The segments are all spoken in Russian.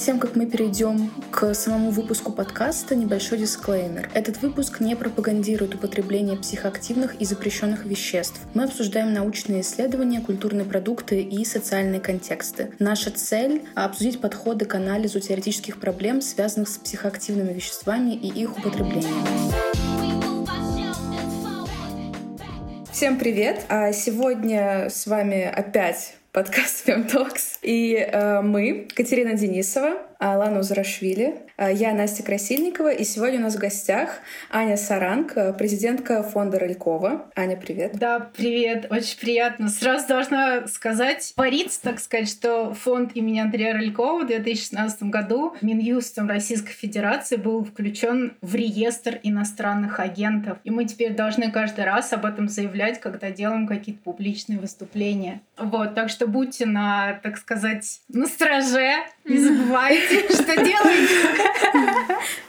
тем, как мы перейдем к самому выпуску подкаста, небольшой дисклеймер. Этот выпуск не пропагандирует употребление психоактивных и запрещенных веществ. Мы обсуждаем научные исследования, культурные продукты и социальные контексты. Наша цель — обсудить подходы к анализу теоретических проблем, связанных с психоактивными веществами и их употреблением. Всем привет! А сегодня с вами опять подкаст Femtalks. И э, мы, Катерина Денисова, Алана Зарашвили, э, я Настя Красильникова, и сегодня у нас в гостях Аня Саранг, э, президентка фонда Рылькова. Аня, привет. Да, привет, очень приятно. Сразу должна сказать, париться, так сказать, что фонд имени Андрея Рылькова в 2016 году Минюстом Российской Федерации был включен в реестр иностранных агентов. И мы теперь должны каждый раз об этом заявлять, когда делаем какие-то публичные выступления. Вот, так что будьте на, так сказать, на страже, не забывайте что делаете?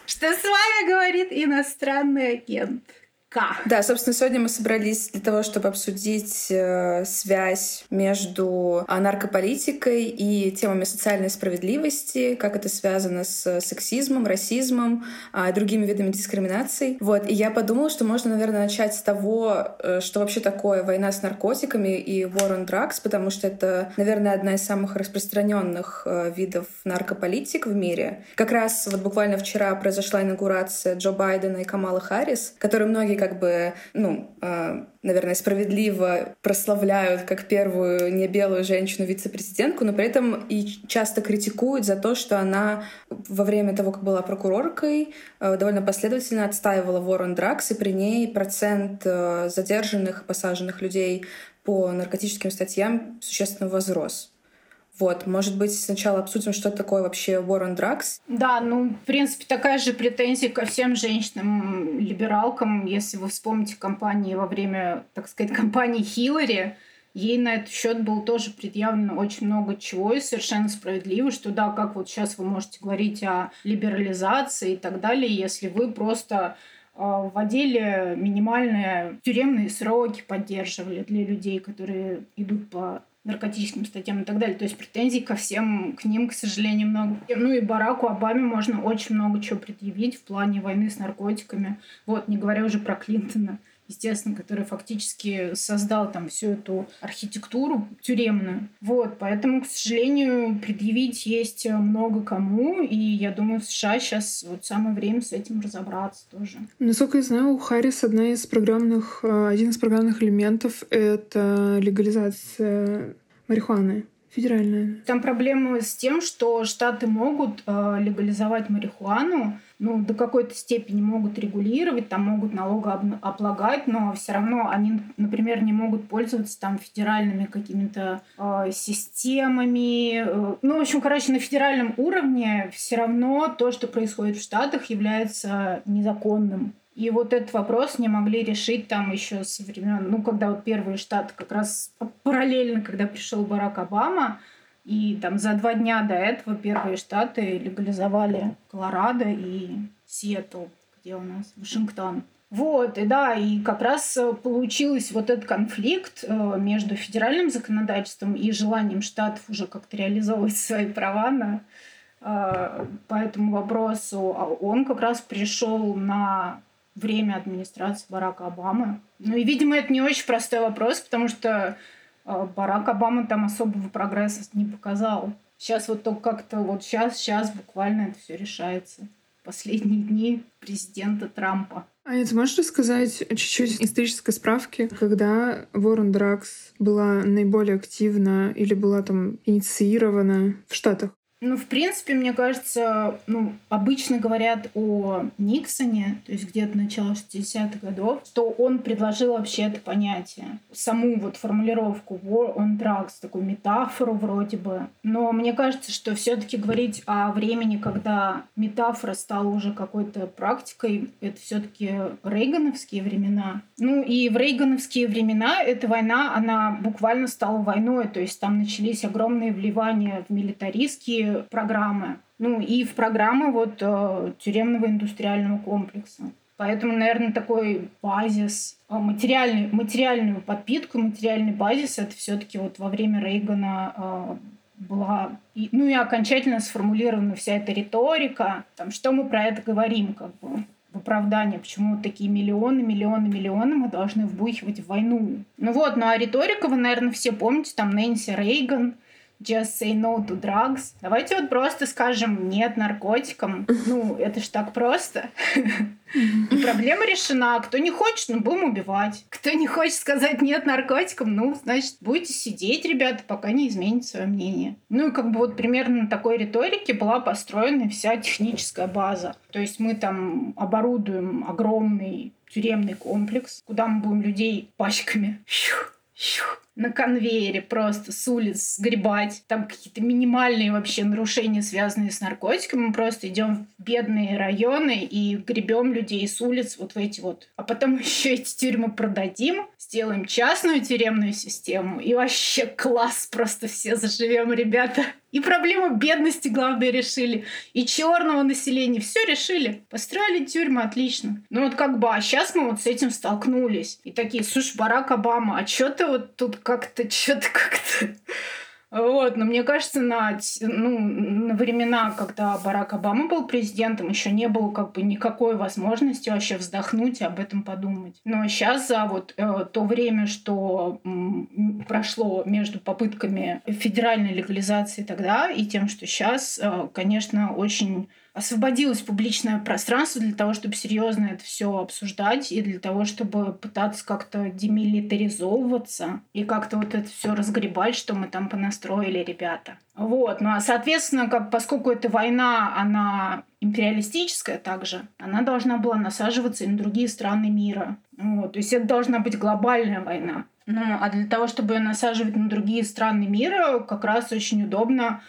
Что с вами говорит иностранный агент. К. Да, собственно, сегодня мы собрались для того, чтобы обсудить э, связь между э, наркополитикой и темами социальной справедливости, как это связано с сексизмом, расизмом, э, другими видами дискриминации. Вот, и я подумала, что можно, наверное, начать с того, э, что вообще такое война с наркотиками и war on drugs, потому что это, наверное, одна из самых распространенных э, видов наркополитик в мире. Как раз вот буквально вчера произошла инаугурация Джо Байдена и Камалы Харрис, которые многие как бы, ну, э, наверное, справедливо прославляют как первую небелую женщину-вице-президентку, но при этом и часто критикуют за то, что она во время того, как была прокуроркой, э, довольно последовательно отстаивала on drugs, и при ней процент э, задержанных, посаженных людей по наркотическим статьям существенно возрос. Вот, может быть, сначала обсудим, что такое вообще war on drugs? Да, ну, в принципе, такая же претензия ко всем женщинам-либералкам. Если вы вспомните кампании во время, так сказать, кампании Хиллари, ей на этот счет был тоже предъявлено очень много чего и совершенно справедливо, что да, как вот сейчас вы можете говорить о либерализации и так далее, если вы просто а, вводили минимальные тюремные сроки, поддерживали для людей, которые идут по наркотическим статьям и так далее. То есть претензий ко всем, к ним, к сожалению, много. Ну и Бараку Обаме можно очень много чего предъявить в плане войны с наркотиками. Вот, не говоря уже про Клинтона естественно, который фактически создал там всю эту архитектуру тюремную. Вот, поэтому, к сожалению, предъявить есть много кому, и я думаю, в США сейчас вот самое время с этим разобраться тоже. Насколько я знаю, у Харрис одна из программных, э, один из программных элементов — это легализация марихуаны федеральная. Там проблема с тем, что штаты могут э, легализовать марихуану, ну, до какой-то степени могут регулировать, там могут налогооблагать, но все равно они, например, не могут пользоваться там федеральными какими-то э, системами. Э, ну, в общем, короче, на федеральном уровне все равно то, что происходит в Штатах, является незаконным. И вот этот вопрос не могли решить там еще со времен, ну, когда вот первые штаты как раз параллельно, когда пришел Барак Обама, и там за два дня до этого первые штаты легализовали Колорадо и Сиэтл, где у нас Вашингтон. Вот, и да, и как раз э, получился вот этот конфликт э, между федеральным законодательством и желанием штатов уже как-то реализовывать свои права на, э, по этому вопросу. А он как раз пришел на время администрации Барака Обамы. Ну и, видимо, это не очень простой вопрос, потому что а, Барак Обама там особого прогресса не показал. Сейчас вот только как-то вот сейчас, сейчас буквально это все решается. Последние дни президента Трампа. Аня, ты можешь рассказать чуть-чуть исторической справки, когда Ворон Дракс была наиболее активна или была там инициирована в Штатах? Ну, в принципе, мне кажется, ну, обычно говорят о Никсоне, то есть где-то начало 60-х годов, что он предложил вообще это понятие, саму вот формулировку war on drugs, такую метафору вроде бы. Но мне кажется, что все таки говорить о времени, когда метафора стала уже какой-то практикой, это все таки рейгановские времена. Ну, и в рейгановские времена эта война, она буквально стала войной, то есть там начались огромные вливания в милитаристские программы. Ну и в программы вот э, тюремного индустриального комплекса. Поэтому, наверное, такой базис, э, материальный, материальную подпитку, материальный базис, это все таки вот во время Рейгана э, была, ну и окончательно сформулирована вся эта риторика, там, что мы про это говорим, как бы в оправдание, почему такие миллионы, миллионы, миллионы мы должны вбухивать в войну. Ну вот, ну а риторика, вы, наверное, все помните, там Нэнси Рейган, just say no to drugs. Давайте вот просто скажем нет наркотикам. Ну, это ж так просто. И проблема решена. Кто не хочет, ну, будем убивать. Кто не хочет сказать нет наркотикам, ну, значит, будете сидеть, ребята, пока не измените свое мнение. Ну, и как бы вот примерно на такой риторике была построена вся техническая база. То есть мы там оборудуем огромный тюремный комплекс, куда мы будем людей пачками на конвейере просто с улиц сгребать. Там какие-то минимальные вообще нарушения, связанные с наркотиками. Мы просто идем в бедные районы и гребем людей с улиц вот в эти вот. А потом еще эти тюрьмы продадим, сделаем частную тюремную систему. И вообще класс, просто все заживем, ребята. И проблему бедности, главное, решили. И черного населения. Все решили. Построили тюрьмы, отлично. Ну вот как бы, а сейчас мы вот с этим столкнулись. И такие, слушай, Барак Обама, а что ты вот тут как-то, что-то как-то вот, но мне кажется, на, ну, на времена, когда Барак Обама был президентом, еще не было как бы никакой возможности вообще вздохнуть и об этом подумать. Но сейчас за вот э, то время, что м, прошло между попытками федеральной легализации тогда и тем, что сейчас, э, конечно, очень освободилось публичное пространство для того, чтобы серьезно это все обсуждать и для того, чтобы пытаться как-то демилитаризовываться и как-то вот это все разгребать, что мы там понастроили, ребята. Вот, ну а соответственно, как, поскольку эта война, она империалистическая также, она должна была насаживаться и на другие страны мира. Вот, то есть это должна быть глобальная война. Ну, а для того, чтобы ее насаживать на другие страны мира, как раз очень удобно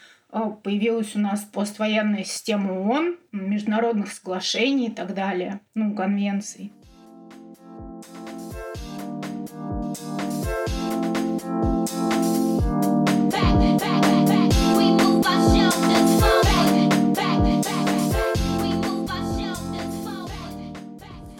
появилась у нас поствоенная система ООН, международных соглашений и так далее, ну, конвенций.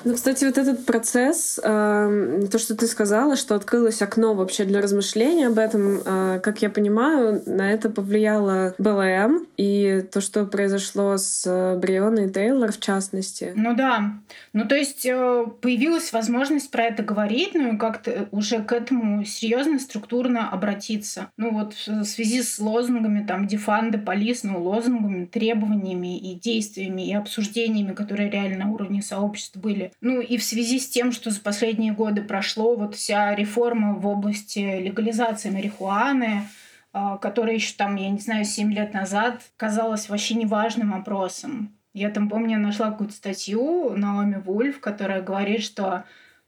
Ну, кстати, вот этот процесс, э, то, что ты сказала, что открылось окно вообще для размышления об этом, э, как я понимаю, на это повлияло БЛМ и то, что произошло с э, Брионой Тейлор в частности. Ну да. Ну, то есть э, появилась возможность про это говорить, ну и как-то уже к этому серьезно, структурно обратиться. Ну вот в связи с лозунгами, там, дефанды, полис, ну, лозунгами, требованиями и действиями и обсуждениями, которые реально на уровне сообщества были, ну и в связи с тем, что за последние годы прошло вот вся реформа в области легализации марихуаны, а, которая еще там, я не знаю, 7 лет назад казалась вообще неважным вопросом. Я там, помню, нашла какую-то статью Наоми Вульф, которая говорит, что,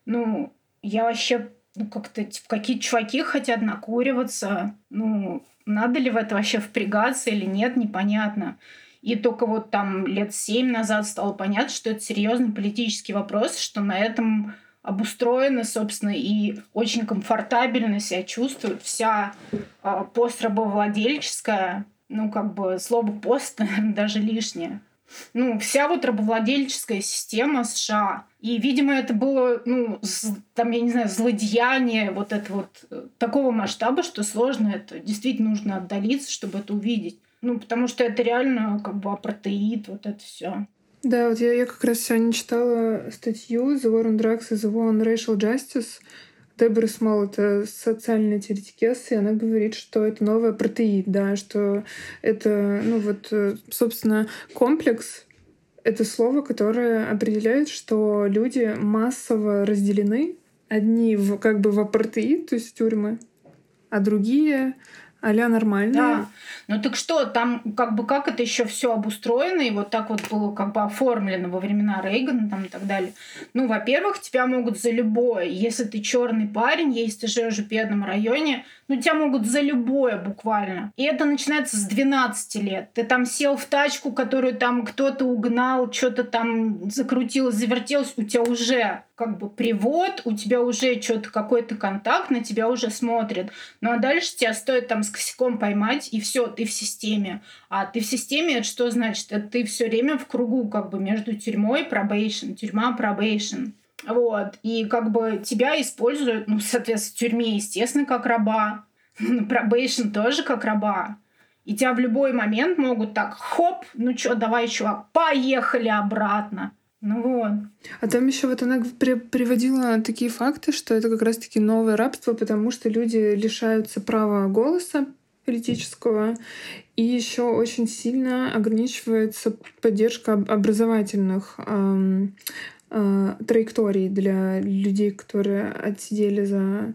ну, я вообще, ну, как-то, типа, какие чуваки хотят накуриваться, ну, надо ли в это вообще впрягаться или нет, непонятно. И только вот там лет семь назад стало понятно, что это серьезный политический вопрос, что на этом обустроена, собственно, и очень комфортабельно себя чувствует вся э, пострабовладельческая, ну, как бы слово пост, даже лишнее. Ну, вся вот рабовладельческая система США. И, видимо, это было, ну, там, я не знаю, злодеяние вот это вот э, такого масштаба, что сложно это. Действительно нужно отдалиться, чтобы это увидеть. Ну, потому что это реально как бы апартеид, вот это все. Да, вот я, я как раз сегодня читала статью The War on Drugs и The War on Racial Justice. Дебора Смол — это социальная теоретикес, и она говорит, что это новая протеид, да, что это, ну вот, собственно, комплекс — это слово, которое определяет, что люди массово разделены, одни в, как бы в апартеид, то есть тюрьмы, а другие а-ля нормально. Да. Ну так что, там как бы как это еще все обустроено, и вот так вот было как бы оформлено во времена Рейгана там и так далее. Ну, во-первых, тебя могут за любое, если ты черный парень, если ты живешь в бедном районе, ну, тебя могут за любое буквально. И это начинается с 12 лет. Ты там сел в тачку, которую там кто-то угнал, что-то там закрутилось, завертелось, у тебя уже как бы привод, у тебя уже что-то какой-то контакт, на тебя уже смотрят. Ну а дальше тебя стоит там с косяком поймать, и все, ты в системе. А ты в системе, это что значит? Это ты все время в кругу как бы между тюрьмой и пробейшн, тюрьма пробейшн. Вот. И как бы тебя используют, ну, соответственно, в тюрьме, естественно, как раба. На пробейшн тоже как раба. И тебя в любой момент могут так, хоп, ну что, давай, чувак, поехали обратно. Ну вот. А там еще вот она при приводила такие факты, что это как раз-таки новое рабство, потому что люди лишаются права голоса политического, и еще очень сильно ограничивается поддержка образовательных эм, э, траекторий для людей, которые отсидели за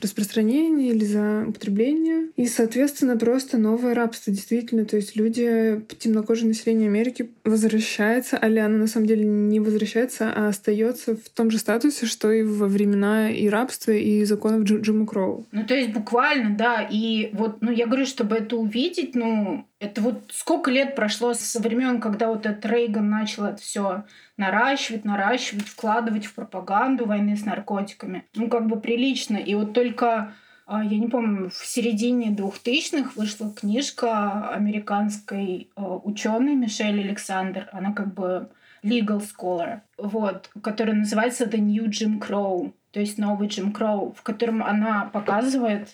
распространение или за употребление. И, соответственно, просто новое рабство, действительно. То есть люди, темнокожее население Америки возвращается, а оно на самом деле не возвращается, а остается в том же статусе, что и во времена и рабства, и законов Дж Джима Кроу. Ну, то есть буквально, да. И вот, ну, я говорю, чтобы это увидеть, ну, это вот сколько лет прошло со времен, когда вот этот Рейган начал это все наращивать, наращивать, вкладывать в пропаганду войны с наркотиками. Ну, как бы прилично. И вот только а, я не помню, в середине двухтысячных вышла книжка американской а, ученой Мишель Александр. Она как бы legal scholar, вот, которая называется The New Jim Crow, то есть новый Джим Кроу, в котором она показывает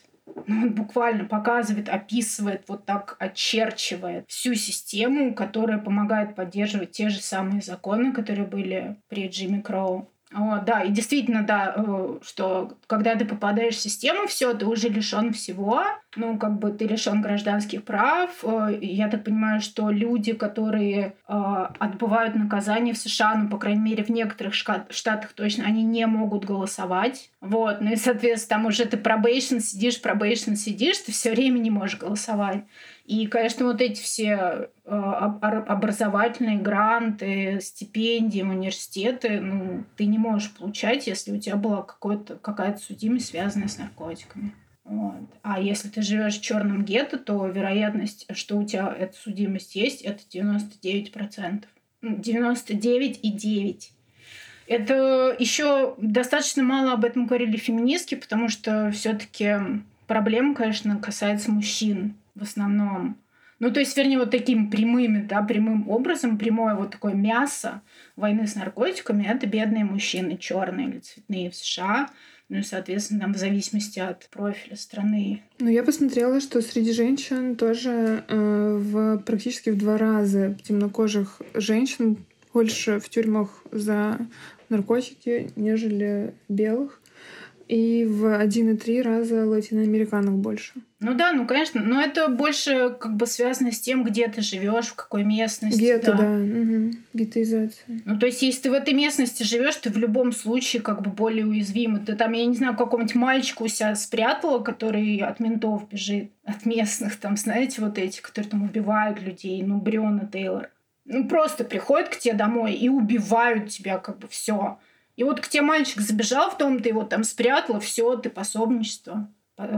ну, он буквально показывает, описывает, вот так очерчивает всю систему, которая помогает поддерживать те же самые законы, которые были при Джимми Кроу. О, да, и действительно, да, э, что когда ты попадаешь в систему, все, ты уже лишен всего, ну, как бы ты лишен гражданских прав. Э, я так понимаю, что люди, которые э, отбывают наказание в США, ну, по крайней мере, в некоторых штатах точно, они не могут голосовать. Вот, ну и, соответственно, там уже ты пробейшн сидишь, пробейшн сидишь, ты все время не можешь голосовать. И, конечно, вот эти все э, образовательные гранты, стипендии, университеты, ну, ты не можешь получать, если у тебя была какая-то судимость, связанная с наркотиками. Вот. А если ты живешь в черном гетто, то вероятность, что у тебя эта судимость есть, это 99%. 99,9%. Это еще достаточно мало об этом говорили феминистки, потому что все-таки проблема, конечно, касается мужчин в основном. Ну, то есть, вернее, вот таким прямыми, да, прямым образом, прямое вот такое мясо войны с наркотиками — это бедные мужчины, черные или цветные в США. Ну и, соответственно, там в зависимости от профиля страны. Ну, я посмотрела, что среди женщин тоже э, в практически в два раза темнокожих женщин больше в тюрьмах за наркотики, нежели белых и в 1,3 раза латиноамериканок больше. Ну да, ну конечно, но это больше как бы связано с тем, где ты живешь, в какой местности. Гетто, да. да. Угу. Гетоизация. Ну то есть, если ты в этой местности живешь, ты в любом случае как бы более уязвимый. Ты там, я не знаю, какого-нибудь мальчика у себя спрятала, который от ментов бежит, от местных, там, знаете, вот эти, которые там убивают людей, ну, Бриона Тейлор. Ну, просто приходят к тебе домой и убивают тебя, как бы все. И вот к тебе мальчик забежал в дом, ты его там спрятала, все, ты пособничество.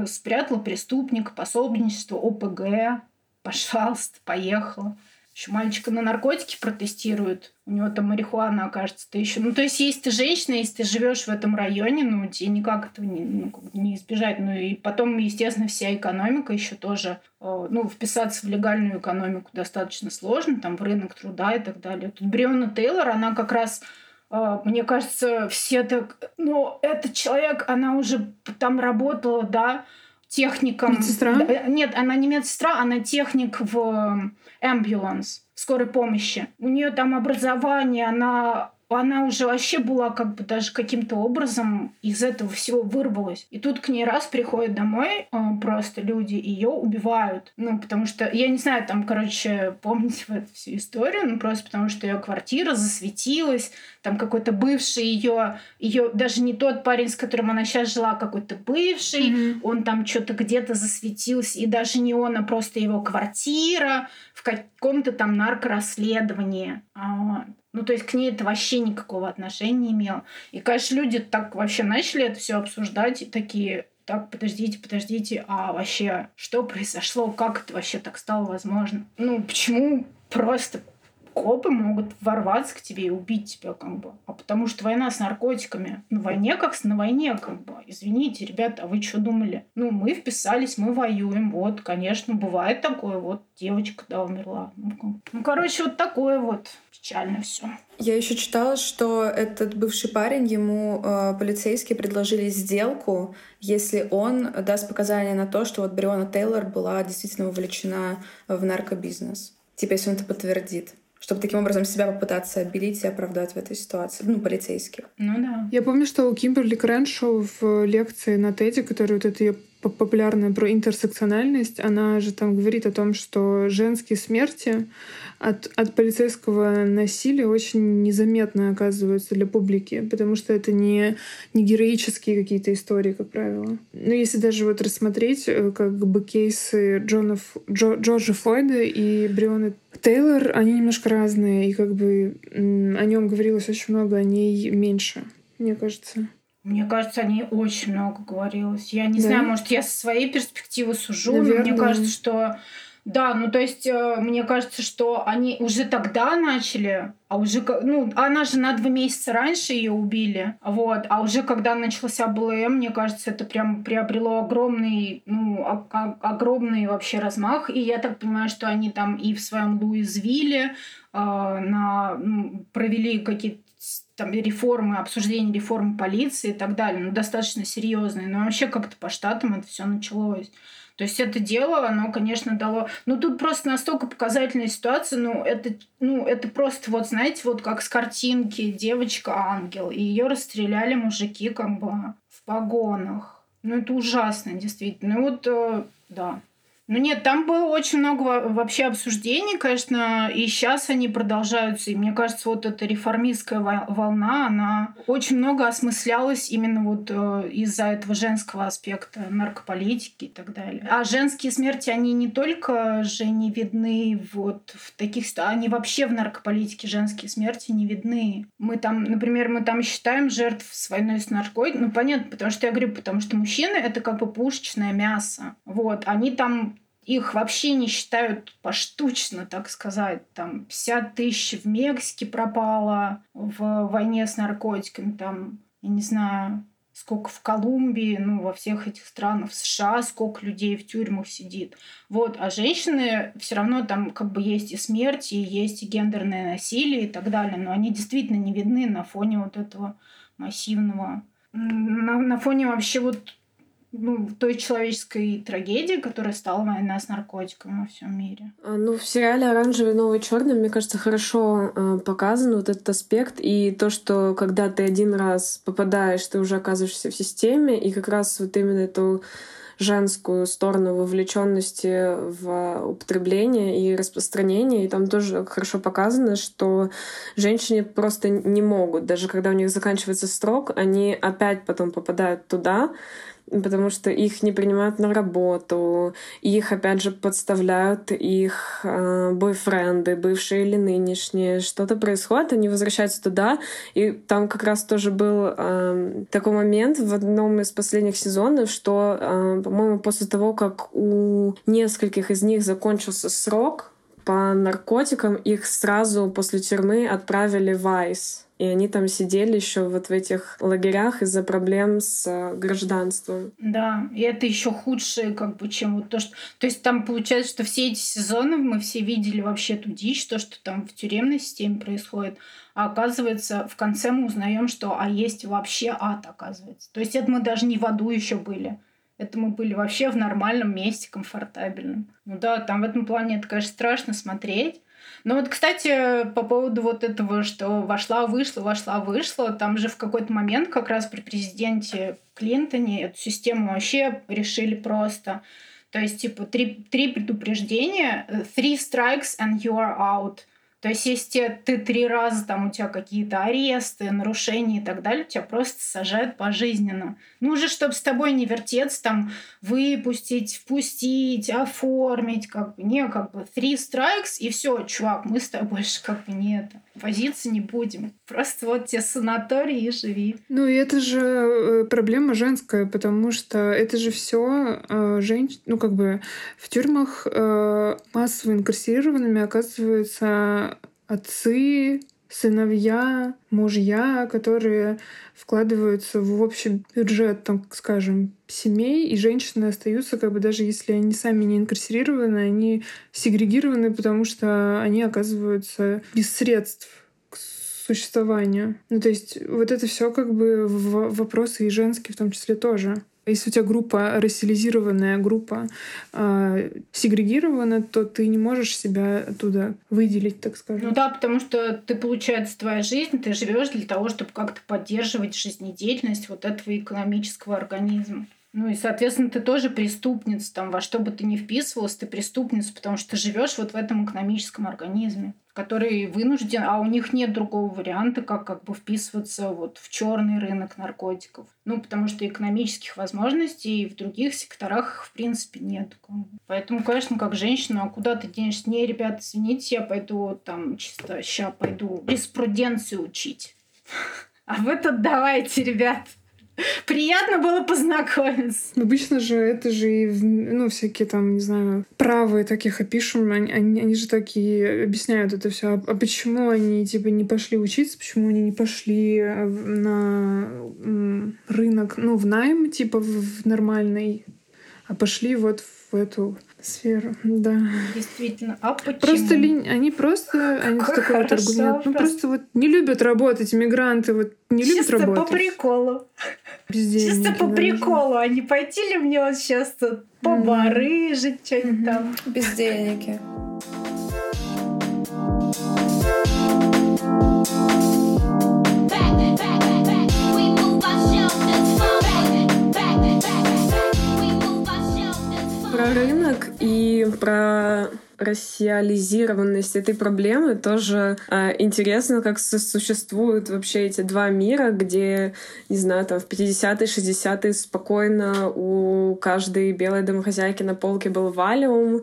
Спрятала преступника, пособничество, ОПГ. Пожалуйста, поехала. Еще мальчика на наркотики протестируют. У него там марихуана окажется. Ты еще... Ну, то есть, если ты женщина, если ты живешь в этом районе, ну, тебе никак этого не, ну, не избежать. Ну, и потом, естественно, вся экономика еще тоже... Э, ну, вписаться в легальную экономику достаточно сложно, там, в рынок труда и так далее. Тут Бриона Тейлор, она как раз мне кажется, все так... Ну, этот человек, она уже там работала, да, техником... Медсестра? Нет, она не медсестра, она техник в ambulance, скорой помощи. У нее там образование, она она уже вообще была как бы даже каким-то образом из этого всего вырвалась. И тут к ней раз приходят домой э, просто люди, ее убивают. Ну, потому что, я не знаю, там, короче, помните в эту всю историю, ну, просто потому что ее квартира засветилась, там какой-то бывший ее, ее даже не тот парень, с которым она сейчас жила, а какой-то бывший, mm-hmm. он там что-то где-то засветился, и даже не он, а просто его квартира в каком-то там наркорасследовании. А, ну, то есть к ней это вообще никакого отношения не имело. И, конечно, люди так вообще начали это все обсуждать и такие, так, подождите, подождите, а вообще что произошло, как это вообще так стало возможно? Ну, почему просто копы могут ворваться к тебе и убить тебя, как бы. А потому что война с наркотиками. На войне как на войне, как бы. Извините, ребята, а вы что думали? Ну, мы вписались, мы воюем. Вот, конечно, бывает такое. Вот девочка, да, умерла. Ну, ну короче, вот такое вот печально все. Я еще читала, что этот бывший парень, ему э, полицейские предложили сделку, если он даст показания на то, что вот Бриона Тейлор была действительно вовлечена в наркобизнес. Типа, если он это подтвердит чтобы таким образом себя попытаться обелить и оправдать в этой ситуации, ну, полицейских. Ну да. Я помню, что у Кимберли Крэншоу в лекции на Теди, которая вот это ее популярная про интерсекциональность, она же там говорит о том, что женские смерти от, от полицейского насилия очень незаметно оказываются для публики, потому что это не, не героические какие-то истории, как правило. Но если даже вот рассмотреть э, как бы кейсы Джона, Джо, Джорджа Флойда и Бриона Тейлор, они немножко разные, и как бы о нем говорилось очень много, о ней меньше, мне кажется. Мне кажется, о ней очень много говорилось. Я не да? знаю, может, я со своей перспективы сужу, Наверное. но мне кажется, что да, ну то есть э, мне кажется, что они уже тогда начали, а уже, ну, она же на два месяца раньше ее убили, вот, а уже когда начался БЛМ, мне кажется, это прям приобрело огромный, ну, огромный вообще размах, и я так понимаю, что они там и в своем Луизвилле э, на, ну, провели какие-то там реформы, обсуждение реформы полиции и так далее, ну, достаточно серьезные. Но вообще как-то по штатам это все началось. То есть это дело, оно, конечно, дало... Ну, тут просто настолько показательная ситуация, ну, это, ну, это просто, вот, знаете, вот как с картинки «Девочка-ангел», и ее расстреляли мужики как бы в погонах. Ну, это ужасно, действительно. Ну, вот, э, да. Ну нет, там было очень много вообще обсуждений, конечно, и сейчас они продолжаются. И мне кажется, вот эта реформистская волна, она очень много осмыслялась именно вот э, из-за этого женского аспекта наркополитики и так далее. А женские смерти, они не только же не видны вот в таких... Они вообще в наркополитике женские смерти не видны. Мы там, например, мы там считаем жертв с войной с наркотой. Ну, понятно, потому что я говорю, потому что мужчины — это как бы пушечное мясо. Вот, они там их вообще не считают поштучно, так сказать. Там 50 тысяч в Мексике пропало в войне с наркотиками, там, я не знаю, сколько в Колумбии, ну, во всех этих странах, в США, сколько людей в тюрьмах сидит. Вот, а женщины все равно там как бы есть и смерть, и есть и гендерное насилие и так далее, но они действительно не видны на фоне вот этого массивного на, на фоне вообще вот ну, той человеческой трагедии, которая стала война с наркотиками во всем мире. А, ну, в сериале «Оранжевый новый черный», мне кажется, хорошо э, показан вот этот аспект. И то, что когда ты один раз попадаешь, ты уже оказываешься в системе, и как раз вот именно эту женскую сторону вовлеченности в употребление и распространение. И там тоже хорошо показано, что женщины просто не могут. Даже когда у них заканчивается срок, они опять потом попадают туда, потому что их не принимают на работу, их опять же подставляют их э, бойфренды, бывшие или нынешние, что-то происходит, они возвращаются туда, и там как раз тоже был э, такой момент в одном из последних сезонов, что, э, по-моему, после того, как у нескольких из них закончился срок по наркотикам, их сразу после тюрьмы отправили в Айс и они там сидели еще вот в этих лагерях из-за проблем с э, гражданством. Да, и это еще худшее, как бы, чем вот то, что... То есть там получается, что все эти сезоны мы все видели вообще ту дичь, то, что там в тюремной системе происходит. А оказывается, в конце мы узнаем, что а есть вообще ад, оказывается. То есть это мы даже не в аду еще были. Это мы были вообще в нормальном месте, комфортабельном. Ну да, там в этом плане это, конечно, страшно смотреть. Ну вот, кстати, по поводу вот этого, что вошла, вышла, вошла, вышла, там же в какой-то момент как раз при президенте Клинтоне эту систему вообще решили просто. То есть, типа, три, три предупреждения, three strikes and you are out – то есть, если ты три раза там у тебя какие-то аресты, нарушения и так далее, тебя просто сажают пожизненно. Ну, уже чтобы с тобой не вертеться, там, выпустить, впустить, оформить, как бы, не, как бы, three strikes, и все, чувак, мы с тобой больше как бы не это, возиться не будем. Просто вот тебе санаторий и живи. Ну, и это же э, проблема женская, потому что это же все э, женщин, ну, как бы, в тюрьмах э, массово инкарцерированными оказывается отцы, сыновья, мужья, которые вкладываются в общий бюджет, там, скажем, семей, и женщины остаются, как бы даже если они сами не инкарцерированы, они сегрегированы, потому что они оказываются без средств к существованию. Ну, то есть вот это все как бы вопросы и женские в том числе тоже. Если у тебя группа рассилизированная, группа э, сегрегирована, то ты не можешь себя оттуда выделить, так скажем. Ну да, потому что ты, получается, твоя жизнь, ты живешь для того, чтобы как-то поддерживать жизнедеятельность вот этого экономического организма. Ну и, соответственно, ты тоже преступница, там, во что бы ты ни вписывалась, ты преступница, потому что живешь вот в этом экономическом организме, который вынужден, а у них нет другого варианта, как как бы вписываться вот в черный рынок наркотиков. Ну, потому что экономических возможностей в других секторах, в принципе, нет. Поэтому, конечно, как женщина, а куда ты денешься? Не, ребята, извините, я пойду там чисто ща пойду юриспруденцию учить. А вы тут давайте, ребят. Приятно было познакомиться. Обычно же это же и, ну, всякие там, не знаю, правые таких опишем, они, они, они же такие объясняют это все. А, а почему они, типа, не пошли учиться, почему они не пошли э, на рынок, ну, в найм, типа, в нормальный, а пошли вот в эту сферу, да. Действительно. А почему? Просто ли, они просто, они Какой такой вот аргумент. Ну просто вот не любят работать иммигранты, вот не Чисто любят работать. по приколу. Чисто по приколу. А не пойти ли мне вот сейчас тут побарыжить, что-нибудь там? Бездельники. Про рынок и про рассиализированность этой проблемы тоже э, интересно, как существуют вообще эти два мира, где, не знаю, там в 50-е, 60-е спокойно у каждой белой домохозяйки на полке был валиум,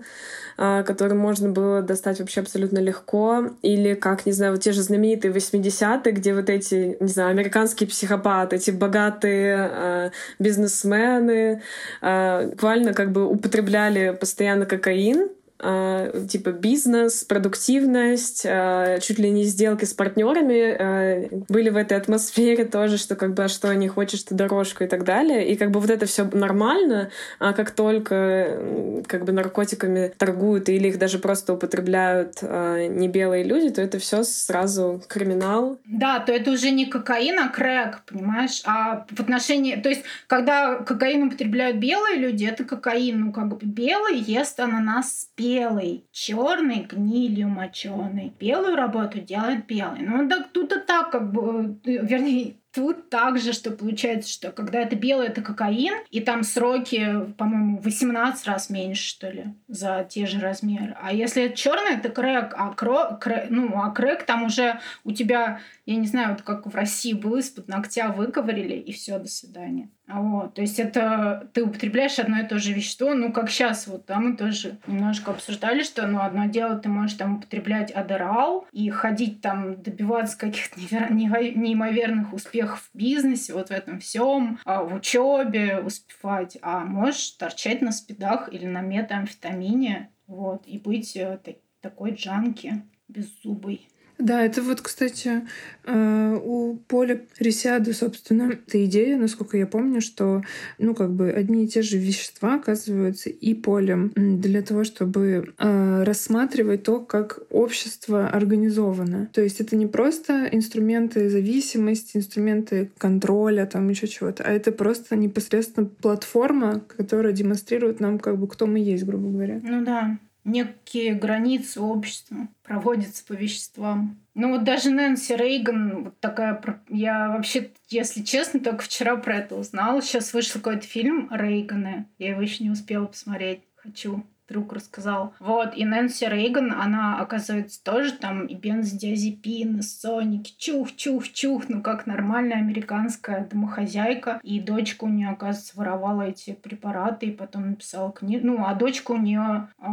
э, который можно было достать вообще абсолютно легко. Или как, не знаю, вот те же знаменитые 80-е, где вот эти, не знаю, американские психопаты, эти богатые э, бизнесмены э, буквально как бы употребляли постоянно кокаин, типа бизнес, продуктивность, э, чуть ли не сделки с партнерами э, были в этой атмосфере тоже, что как бы а что не хочешь ты дорожку и так далее. И как бы вот это все нормально, а как только как бы наркотиками торгуют или их даже просто употребляют не белые люди, то это все сразу криминал. Да, то это уже не кокаин, а крэк, понимаешь? А в отношении... То есть, когда кокаин употребляют белые люди, это кокаин. Ну, как бы белый ест ананас с белый, черный гнилью моченый. Белую работу делает белый. Ну, так тут и так, как бы, э, вернее, Тут также, что получается, что когда это белый, это кокаин, и там сроки, по-моему, 18 раз меньше, что ли, за те же размеры. А если это черный, это крэк, а, кро, крэк, ну, а крэк там уже у тебя, я не знаю, вот как в России было, из-под ногтя выковырили, и все, до свидания. Вот, то есть это ты употребляешь одно и то же вещество, ну как сейчас вот, да, мы тоже немножко обсуждали, что ну одно дело ты можешь там употреблять адерал и ходить там добиваться каких-то неимоверных успехов в бизнесе, вот в этом всем, а в учебе успевать, а можешь торчать на спидах или на метамфетамине, вот, и быть э, такой джанки беззубой. Да, это вот, кстати, э, у Поля Ресиады, собственно, эта идея, насколько я помню, что, ну, как бы одни и те же вещества оказываются и полем для того, чтобы э, рассматривать то, как общество организовано. То есть это не просто инструменты зависимости, инструменты контроля, там еще чего-то, а это просто непосредственно платформа, которая демонстрирует нам, как бы, кто мы есть, грубо говоря. Ну да некие границы общества проводятся по веществам. Ну вот даже Нэнси Рейган, вот такая... Я вообще, если честно, только вчера про это узнала. Сейчас вышел какой-то фильм Рейганы. Я его еще не успела посмотреть. Хочу друг рассказал. Вот, и Нэнси Рейган, она, оказывается, тоже там и бензодиазепин, и соники, чух-чух-чух, ну, как нормальная американская домохозяйка. И дочка у нее, оказывается, воровала эти препараты и потом написала книгу. Ну, а дочка у нее э,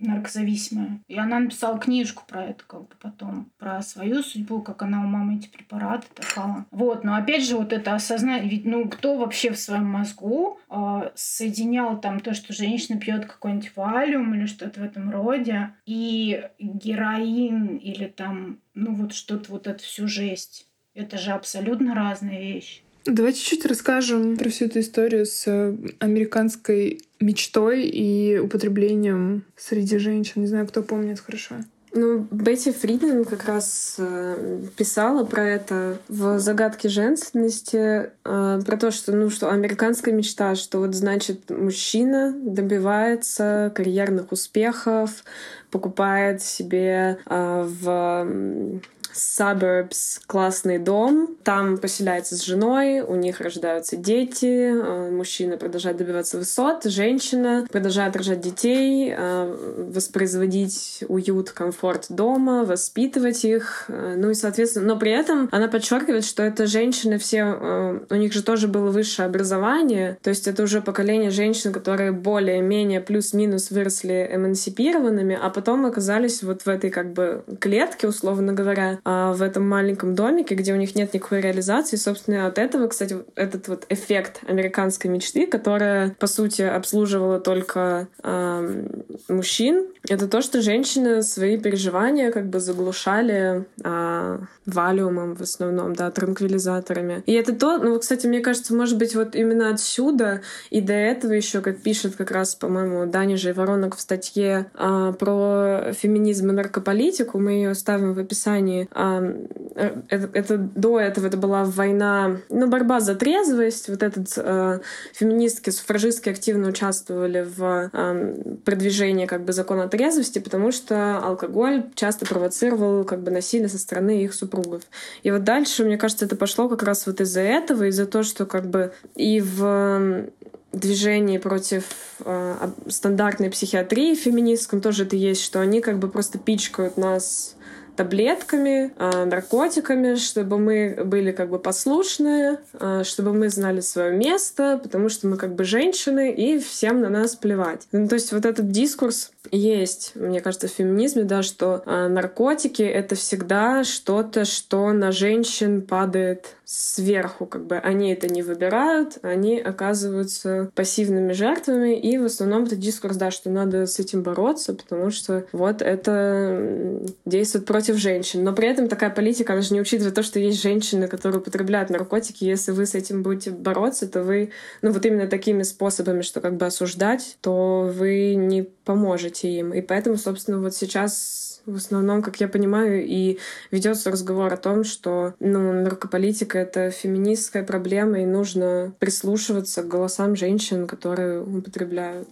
наркозависимая. И она написала книжку про это, как бы потом, про свою судьбу, как она у мамы эти препараты такала. Вот, но опять же, вот это осознание, ведь, ну, кто вообще в своем мозгу э, соединял там то, что женщина пьет какой-нибудь валюм или что-то в этом роде, и героин или там, ну вот что-то вот это всю жесть. Это же абсолютно разные вещи. Давайте чуть расскажем про всю эту историю с э, американской мечтой и употреблением среди женщин. Не знаю, кто помнит хорошо. Ну, Бетти Фридман как раз э, писала про это в «Загадке женственности», э, про то, что, ну, что американская мечта, что вот значит мужчина добивается карьерных успехов, покупает себе э, в suburbs классный дом. Там поселяется с женой, у них рождаются дети, э, мужчина продолжает добиваться высот, женщина продолжает рожать детей, э, воспроизводить уют, комфорт дома, воспитывать их. Э, ну и, соответственно, но при этом она подчеркивает, что это женщины все, у них же тоже было высшее образование, то есть это уже поколение женщин, которые более-менее плюс-минус выросли эмансипированными, а потом оказались вот в этой как бы клетке, условно говоря, в этом маленьком домике, где у них нет никакой реализации. Собственно, от этого, кстати, этот вот эффект американской мечты, которая, по сути, обслуживала только э, мужчин, это то, что женщины свои переживания как бы заглушали э, валиумом в основном, да, транквилизаторами. И это то, ну, кстати, мне кажется, может быть, вот именно отсюда и до этого еще, как пишет как раз, по-моему, Даня же Воронок в статье э, про феминизм и наркополитику, мы ее ставим в описании, это, это до этого это была война, ну, борьба за трезвость. Вот этот э, феминистки, суфражистки активно участвовали в э, продвижении как бы закона трезвости, потому что алкоголь часто провоцировал как бы насилие со стороны их супругов. И вот дальше, мне кажется, это пошло как раз вот из-за этого, из-за того, что как бы и в движении против э, стандартной психиатрии феминистском тоже это есть, что они как бы просто пичкают нас таблетками, а, наркотиками, чтобы мы были как бы послушные, а, чтобы мы знали свое место, потому что мы как бы женщины, и всем на нас плевать. Ну, то есть вот этот дискурс есть, мне кажется, в феминизме, да, что а, наркотики — это всегда что-то, что на женщин падает сверху, как бы. Они это не выбирают, они оказываются пассивными жертвами, и в основном это дискурс, да, что надо с этим бороться, потому что вот это действует против женщин. Но при этом такая политика, она же не учитывает то, что есть женщины, которые употребляют наркотики, если вы с этим будете бороться, то вы, ну вот именно такими способами, что как бы осуждать, то вы не поможете им. И поэтому, собственно, вот сейчас в основном, как я понимаю, и ведется разговор о том, что ну, наркополитика — это феминистская проблема, и нужно прислушиваться к голосам женщин, которые употребляют.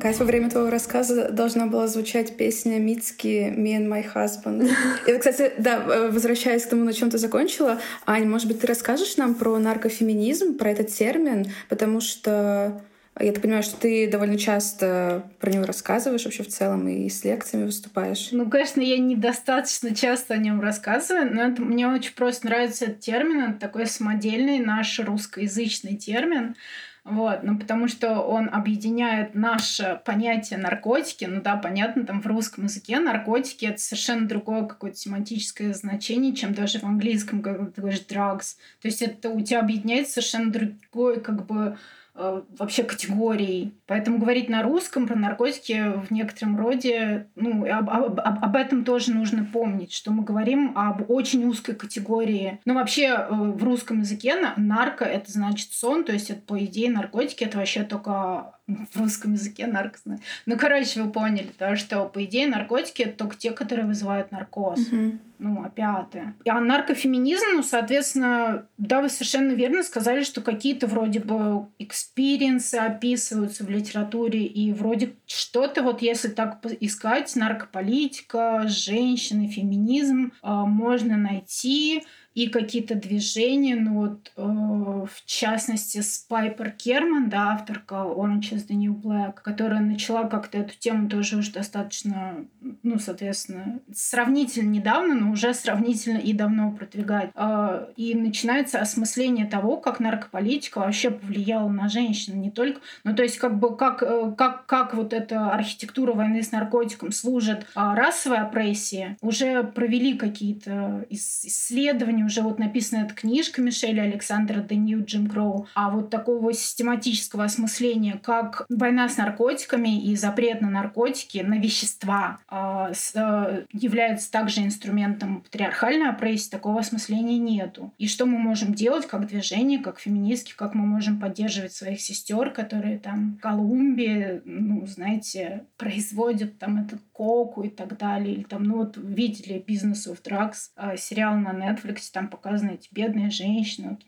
Кать, во время твоего рассказа должна была звучать песня Мицки «Me and my husband». И, кстати, да, э, возвращаясь к тому, на чем ты закончила, Ань, может быть, ты расскажешь нам про наркофеминизм, про этот термин, потому что я так понимаю, что ты довольно часто про него рассказываешь вообще в целом и с лекциями выступаешь. Ну, конечно, я недостаточно часто о нем рассказываю, но это, мне очень просто нравится этот термин. Это такой самодельный наш русскоязычный термин. Вот, ну потому что он объединяет наше понятие наркотики, ну да, понятно, там в русском языке наркотики это совершенно другое какое-то семантическое значение, чем даже в английском, когда ты говоришь drugs. То есть это у тебя объединяет совершенно другой как бы вообще категорий. Поэтому говорить на русском про наркотики в некотором роде, ну, об, об, об этом тоже нужно помнить, что мы говорим об очень узкой категории. Ну, вообще э, в русском языке нарко — это значит сон, то есть это, по идее, наркотики — это вообще только в русском языке наркоз. Ну, короче, вы поняли, да, что, по идее, наркотики — это только те, которые вызывают наркоз. Mm-hmm. Ну, опиаты. А наркофеминизм, ну, соответственно, да, вы совершенно верно сказали, что какие-то вроде бы experience ы описываются в литературе, и вроде что-то, вот если так искать, наркополитика, женщины, феминизм, э, можно найти. И какие-то движения, ну вот э, в частности с Пайпер Керман, да, авторка Orange is the New Black, которая начала как-то эту тему тоже уже достаточно, ну, соответственно, сравнительно недавно, но уже сравнительно и давно продвигать. Э, и начинается осмысление того, как наркополитика вообще повлияла на женщин, не только, ну, то есть как бы как, э, как, как вот эта архитектура войны с наркотиком служит а расовой опрессии. Уже провели какие-то исследования, уже вот написана эта книжка Мишеля Александра «The New Jim Crow», а вот такого систематического осмысления, как война с наркотиками и запрет на наркотики, на вещества с, э, является также инструментом патриархальной опрессии, такого осмысления нету. И что мы можем делать как движение, как феминистки, как мы можем поддерживать своих сестер, которые там в Колумбии, ну, знаете, производят там этот коку и так далее, или там, ну вот видели «Business of Drugs», э, сериал на Netflix, там показаны эти бедные женщины,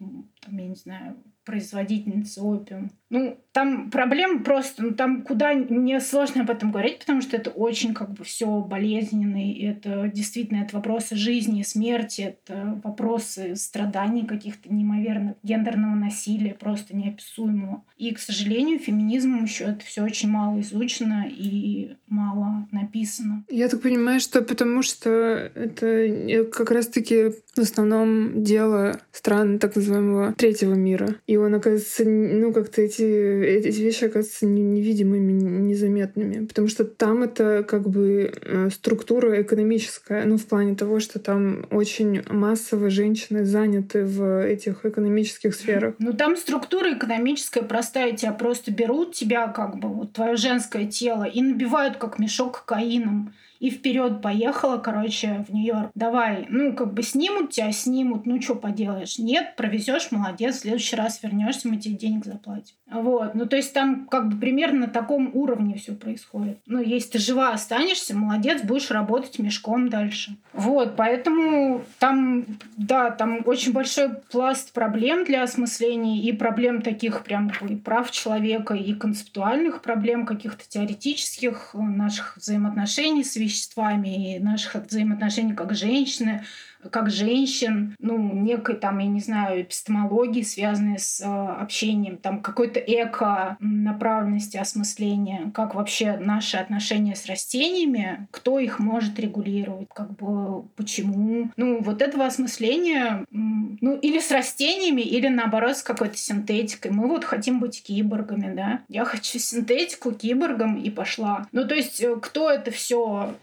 там, я не знаю, производительницы опиум. Ну, там проблема просто, ну, там куда мне сложно об этом говорить, потому что это очень как бы все болезненно, и это действительно это вопросы жизни и смерти, это вопросы страданий каких-то неимоверных, гендерного насилия, просто неописуемого. И, к сожалению, феминизмом еще это все очень мало изучено и мало написано. Я так понимаю, что потому что это как раз-таки в основном дело стран так называемого третьего мира. И он, оказывается, ну, как-то эти эти, вещи оказываются невидимыми, незаметными. Потому что там это как бы э, структура экономическая, ну, в плане того, что там очень массово женщины заняты в этих экономических сферах. Ну, там структура экономическая простая. Тебя просто берут, тебя как бы, вот твое женское тело, и набивают как мешок кокаином и вперед поехала, короче, в Нью-Йорк. Давай, ну, как бы снимут тебя, снимут, ну, что поделаешь. Нет, провезешь, молодец, в следующий раз вернешься, мы тебе денег заплатим. Вот, ну, то есть там как бы примерно на таком уровне все происходит. Ну, если ты жива останешься, молодец, будешь работать мешком дальше. Вот, поэтому там, да, там очень большой пласт проблем для осмысления и проблем таких прям и прав человека, и концептуальных проблем каких-то теоретических наших взаимоотношений с вещами веществами и наших взаимоотношений как женщины, как женщин, ну, некой там, я не знаю, эпистемологии, связанной с э, общением, там какой-то эко-направленности осмысления, как вообще наши отношения с растениями, кто их может регулировать, как бы почему. Ну, вот этого осмысления, ну, или с растениями, или наоборот с какой-то синтетикой. Мы вот хотим быть киборгами, да. Я хочу синтетику киборгом и пошла. Ну, то есть, э, кто это все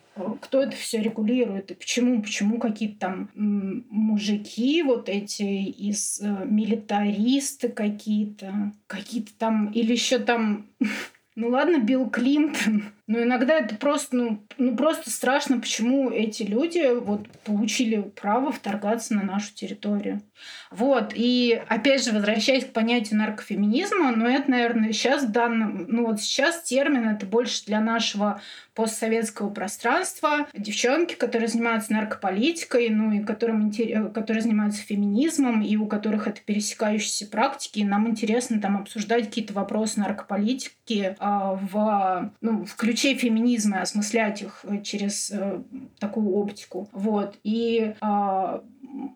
кто это все регулирует и почему, почему какие-то там мужики вот эти из э, милитаристы какие-то, какие-то там, или еще там, ну ладно, Билл Клинтон, но иногда это просто, ну, ну просто страшно, почему эти люди вот получили право вторгаться на нашу территорию. Вот, и опять же, возвращаясь к понятию наркофеминизма, ну это, наверное, сейчас в данном, ну вот сейчас термин это больше для нашего постсоветского пространства. Девчонки, которые занимаются наркополитикой, ну и которым, которые занимаются феминизмом, и у которых это пересекающиеся практики, нам интересно там обсуждать какие-то вопросы наркополитики э, в, ну, включая ключей феминизма осмыслять их э, через э, такую оптику. Вот. И э,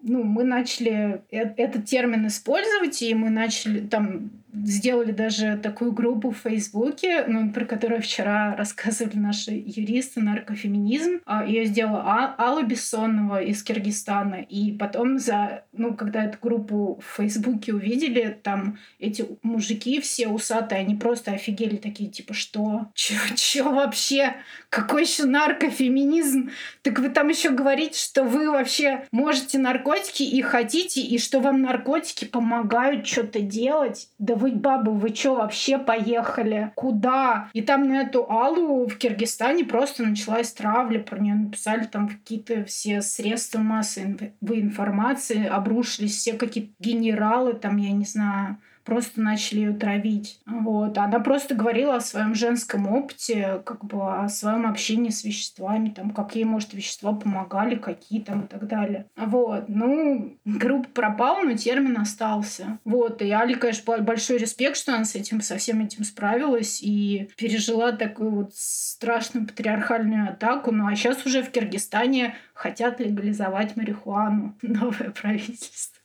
ну, мы начали э этот термин использовать, и мы начали там сделали даже такую группу в Фейсбуке, ну, про которую вчера рассказывали наши юристы, наркофеминизм. А, Ее сделала а Алла Бессонова из Киргизстана. И потом, за, ну, когда эту группу в Фейсбуке увидели, там эти мужики все усатые, они просто офигели такие, типа, что? Чё, чё вообще? Какой еще наркофеминизм? Так вы там еще говорите, что вы вообще можете наркотики и хотите, и что вам наркотики помогают что-то делать? Да вы бабы, вы чё, вообще поехали? Куда? И там на эту Аллу в Киргизстане просто началась травля, про нее написали там какие-то все средства массовой информации, обрушились все какие-то генералы, там, я не знаю, просто начали ее травить. Вот. Она просто говорила о своем женском опыте, как бы о своем общении с веществами, там, как ей, может, вещества помогали, какие там и так далее. Вот. Ну, группа пропала, но термин остался. Вот. И Али, конечно, большой респект, что она с этим, со всем этим справилась и пережила такую вот страшную патриархальную атаку. Ну, а сейчас уже в Киргизстане хотят легализовать марихуану. Новое правительство.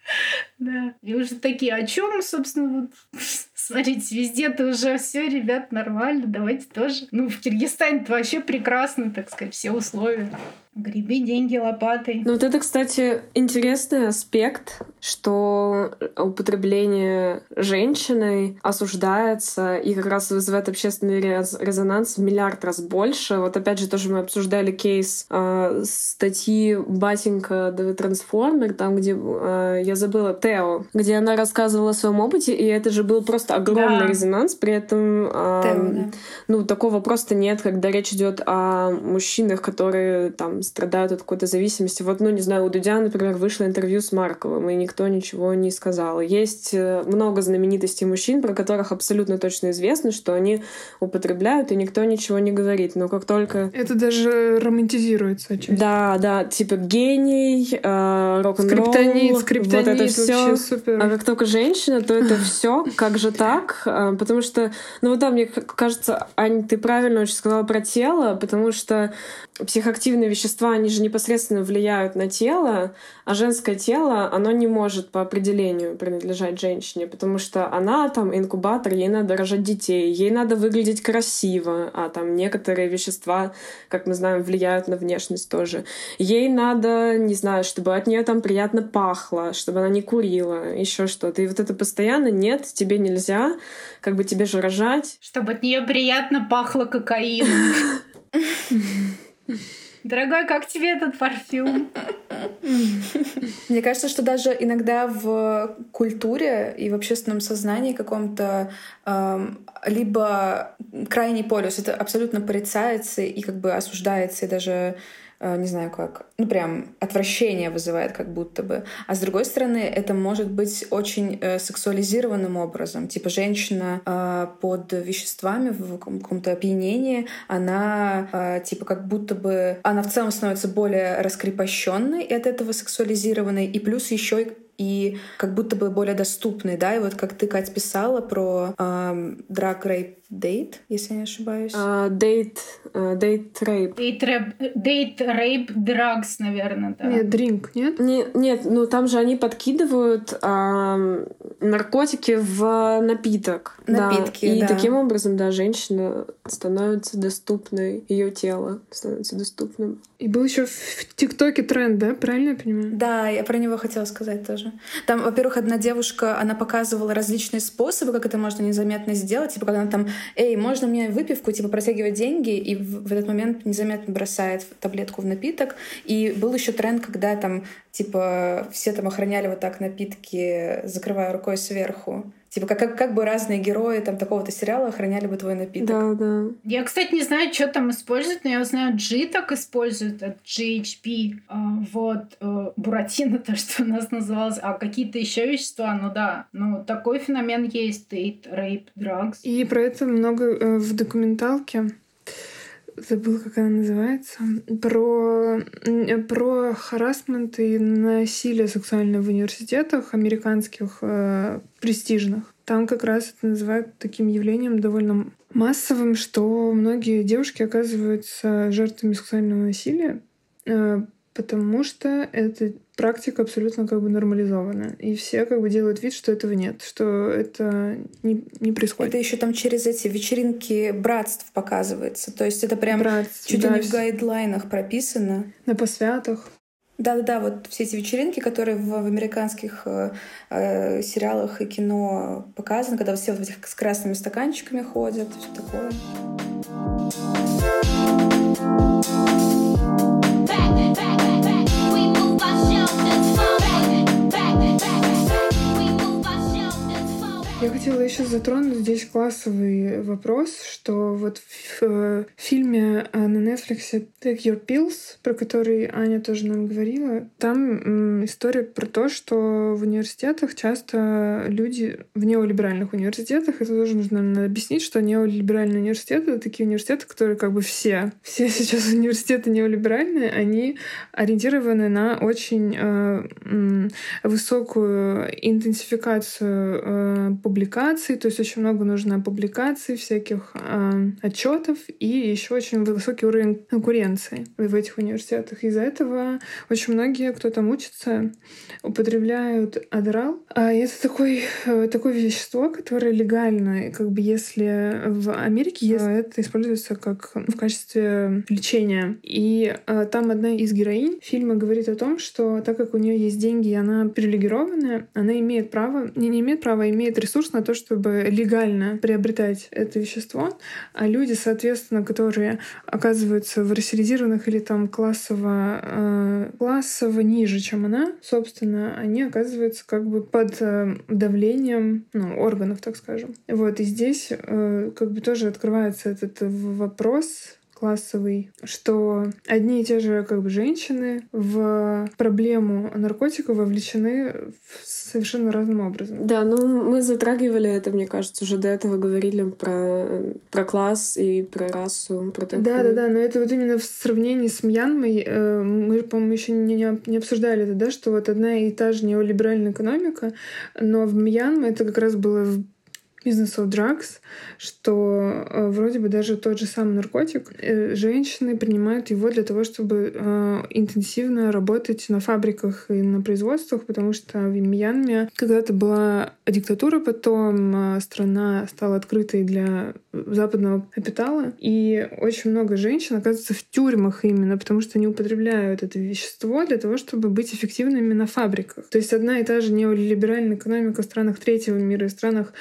Да. И уже такие, о чем, собственно, вот смотрите, везде-то уже все, ребят, нормально, давайте тоже. Ну, в Киргизстане это вообще прекрасно, так сказать, все условия. Греби деньги лопатой. Ну вот это, кстати, интересный аспект, что употребление женщиной осуждается и как раз вызывает общественный резонанс в миллиард раз больше. Вот опять же тоже мы обсуждали кейс э, статьи «Батенька The Transformer», там, где э, я забыла, Тео, где она рассказывала о своем опыте, и это же был просто огромный да. резонанс, при этом э, Тео, да. ну такого просто нет, когда речь идет о мужчинах, которые там страдают от какой-то зависимости. Вот, ну, не знаю, у Дудя, например, вышло интервью с Марковым, и никто ничего не сказал. Есть э, много знаменитостей мужчин, про которых абсолютно точно известно, что они употребляют, и никто ничего не говорит. Но как только... Это даже романтизируется отчасти. Да, да, типа гений, э, рок-н-ролл. Скриптонит, скриптонит, вот это все. супер. А как только женщина, то это все как же так? Э, потому что, ну вот да, мне кажется, Ань, ты правильно очень сказала про тело, потому что психоактивные вещества, они же непосредственно влияют на тело, а женское тело, оно не может по определению принадлежать женщине, потому что она там инкубатор, ей надо рожать детей, ей надо выглядеть красиво, а там некоторые вещества, как мы знаем, влияют на внешность тоже. Ей надо, не знаю, чтобы от нее там приятно пахло, чтобы она не курила, еще что-то. И вот это постоянно нет, тебе нельзя, как бы тебе же рожать. Чтобы от нее приятно пахло кокаином. Дорогой, как тебе этот парфюм? Мне кажется, что даже иногда в культуре и в общественном сознании каком-то эм, либо крайний полюс это абсолютно порицается и как бы осуждается и даже не знаю как, ну прям отвращение вызывает как будто бы. А с другой стороны, это может быть очень э, сексуализированным образом. Типа женщина э, под веществами в каком-то опьянении, она э, типа как будто бы, она в целом становится более раскрепощенной и от этого сексуализированной, и плюс еще и как будто бы более доступный, да, и вот как ты, Кать, писала про эм, drug rape date, если я не ошибаюсь. Rape. Date rape, date rape drugs, наверное, да. Нет, drink, нет? Не, нет, ну там же они подкидывают э, наркотики в напиток. Напитки, да. И да. таким образом, да, женщина становится доступной, ее тело становится доступным. И был еще в ТикТоке тренд, да? Правильно я понимаю? Да, я про него хотела сказать тоже. Там, во-первых, одна девушка, она показывала различные способы, как это можно незаметно сделать. Типа, когда она там, эй, можно мне выпивку, типа, протягивать деньги, и в, в этот момент незаметно бросает таблетку в напиток. И был еще тренд, когда там, типа, все там охраняли вот так напитки, закрывая рукой сверху. Типа, как, как, как бы разные герои там такого-то сериала охраняли бы твой напиток. Да, да. Я, кстати, не знаю, что там используют, но я знаю, G так используют от GHP. А, вот. Э, Буратино, то, что у нас называлось. А какие-то еще вещества, ну да. Ну, такой феномен есть. Date, rape, drugs. И про это много э, в документалке забыла, как она называется, про, про харасмент и насилие сексуальное в университетах американских э, престижных. Там как раз это называют таким явлением довольно массовым, что многие девушки оказываются жертвами сексуального насилия, э, потому что это практика абсолютно как бы нормализована. И все как бы делают вид, что этого нет, что это не, не происходит. Это еще там через эти вечеринки братств показывается. То есть это прям Братств, чуть ли да, не в гайдлайнах прописано. На посвятах. Да-да-да, вот все эти вечеринки, которые в, в американских э, э, сериалах и кино показаны, когда все вот в этих с красными стаканчиками ходят, все такое. Я хотела еще затронуть здесь классовый вопрос, что вот в э, фильме э, на Netflix Take Your Pills, про который Аня тоже нам говорила, там история про то, что в университетах часто люди в неолиберальных университетах, это тоже нужно объяснить, что неолиберальные университеты — это такие университеты, которые как бы все, все сейчас университеты неолиберальные, они ориентированы на очень э, высокую интенсификацию э, публикаций, то есть очень много нужно публикаций, всяких э, отчетов и еще очень высокий уровень конкуренции в этих университетах. Из-за этого очень многие, кто там учится, употребляют адрал. А это такой, э, такое вещество, которое легально, как бы если в Америке если это используется как в качестве лечения. И э, там одна из героинь фильма говорит о том, что так как у нее есть деньги, и она привилегированная, она имеет право, не, не имеет права, а имеет ресурс ресурс на то, чтобы легально приобретать это вещество, а люди, соответственно, которые оказываются в рассеризированных или там классово, э, классово ниже, чем она, собственно, они оказываются как бы под э, давлением ну, органов, так скажем. Вот, и здесь э, как бы тоже открывается этот вопрос классовый, что одни и те же как бы женщины в проблему наркотиков вовлечены совершенно разным образом. Да, ну мы затрагивали это, мне кажется, уже до этого говорили про, про класс и про расу. Про такую. Да, да, да, но это вот именно в сравнении с Мьянмой, э, мы, по-моему, еще не, не, не обсуждали это, да, что вот одна и та же неолиберальная экономика, но в Мьянме это как раз было в Business of Drugs, что э, вроде бы даже тот же самый наркотик, э, женщины принимают его для того, чтобы э, интенсивно работать на фабриках и на производствах, потому что в Мьянме когда-то была диктатура, потом э, страна стала открытой для западного капитала, и очень много женщин оказывается в тюрьмах именно, потому что они употребляют это вещество для того, чтобы быть эффективными на фабриках. То есть одна и та же неолиберальная экономика в странах третьего мира и странах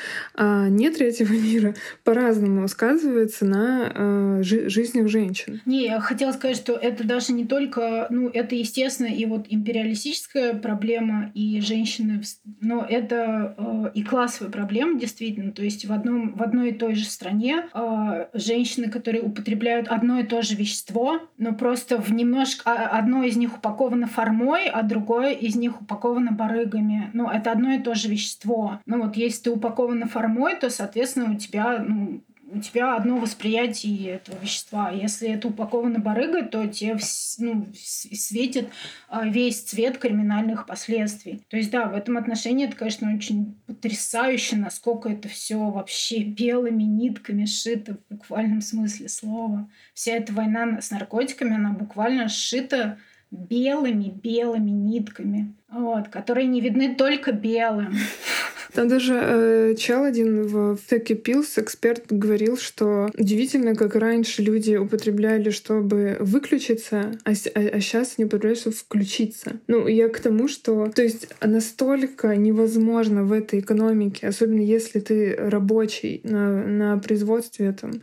а, не третьего мира по-разному сказывается на а, жи- жизнях женщин. Не, я хотела сказать, что это даже не только, ну, это, естественно, и вот империалистическая проблема, и женщины, но это э, и классовая проблема, действительно. То есть в, одном, в одной и той же стране э, женщины, которые употребляют одно и то же вещество, но просто в немножко... Одно из них упаковано формой, а другое из них упаковано барыгами. Ну, это одно и то же вещество. Ну вот если ты упакована формой, то, соответственно, у тебя ну, у тебя одно восприятие этого вещества. Если это упаковано барыгой, то тебе ну, светит а, весь цвет криминальных последствий. То есть, да, в этом отношении это, конечно, очень потрясающе, насколько это все вообще белыми нитками шито в буквальном смысле слова. Вся эта война с наркотиками, она буквально сшита белыми-белыми нитками, вот, которые не видны только белым. Там даже э, чел один в Теке Пилс, эксперт, говорил, что удивительно, как раньше люди употребляли, чтобы выключиться, а, а, а сейчас они употребляют, чтобы включиться. Ну, я к тому, что... То есть настолько невозможно в этой экономике, особенно если ты рабочий на, на производстве там,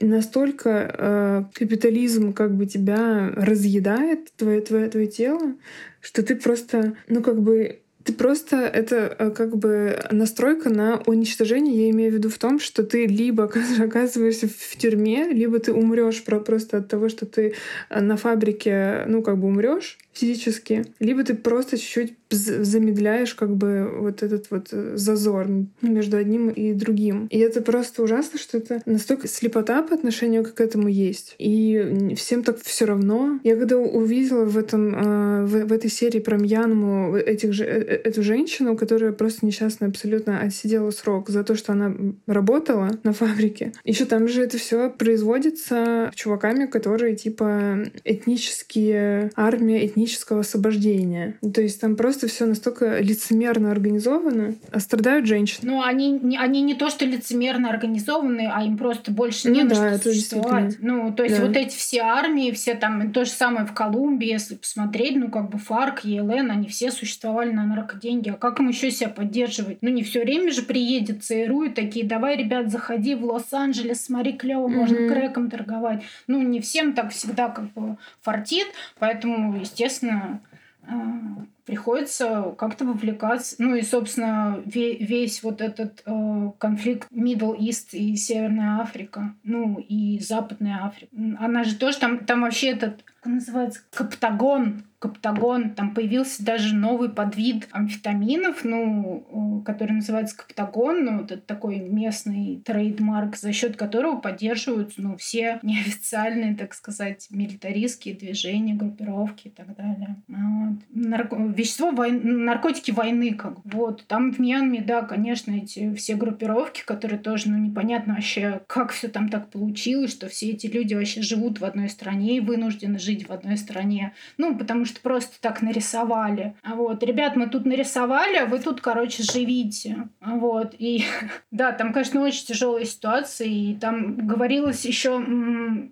настолько э, капитализм как бы тебя разъедает, твое, твое, твое тело, что ты просто, ну как бы ты просто это э, как бы настройка на уничтожение. Я имею в виду в том, что ты либо оказываешься в тюрьме, либо ты умрешь просто от того, что ты э, на фабрике, ну как бы умрешь физически, либо ты просто чуть-чуть замедляешь как бы вот этот вот э, зазор между одним и другим. И это просто ужасно, что это настолько слепота по отношению к этому есть. И всем так все равно. Я когда увидела в этом э, в, в этой серии про Мьянму этих же э, эту женщину, которая просто несчастно абсолютно отсидела срок за то, что она работала на фабрике. Еще там же это все производится чуваками, которые типа этнические армия, этнического освобождения. То есть там просто все настолько лицемерно организовано, а страдают женщины. Ну, они, они не то, что лицемерно организованы, а им просто больше не ну, на да, что существовать. Ну, то есть да. вот эти все армии, все там, то же самое в Колумбии, если посмотреть, ну, как бы ФАРК, ЕЛН, они все существовали на наркоденьги. А как им еще себя поддерживать? Ну, не все время же приедет ЦРУ и такие, давай, ребят, заходи в Лос-Анджелес, смотри, клево, mm-hmm. можно крэком торговать. Ну, не всем так всегда как бы фартит, поэтому, естественно, а, приходится как-то вовлекаться. Ну и, собственно, весь вот этот э, конфликт Middle East и Северная Африка, ну и Западная Африка. Она же тоже там, там вообще этот, как называется, каптагон, каптагон, там появился даже новый подвид амфетаминов, ну, который называется каптагон, ну, это такой местный trademark, за счет которого поддерживаются, ну, все неофициальные, так сказать, милитаристские движения, группировки и так далее. Вот. Нарко... Вещество войны, наркотики войны, как вот. Там в Мьянме, да, конечно, эти все группировки, которые тоже, ну, непонятно вообще, как все там так получилось, что все эти люди вообще живут в одной стране и вынуждены жить в одной стране. Ну, потому что просто так нарисовали. А вот, ребят, мы тут нарисовали, а вы тут, короче, живите. Вот, и да, там, конечно, очень тяжелая ситуация, и там говорилось еще,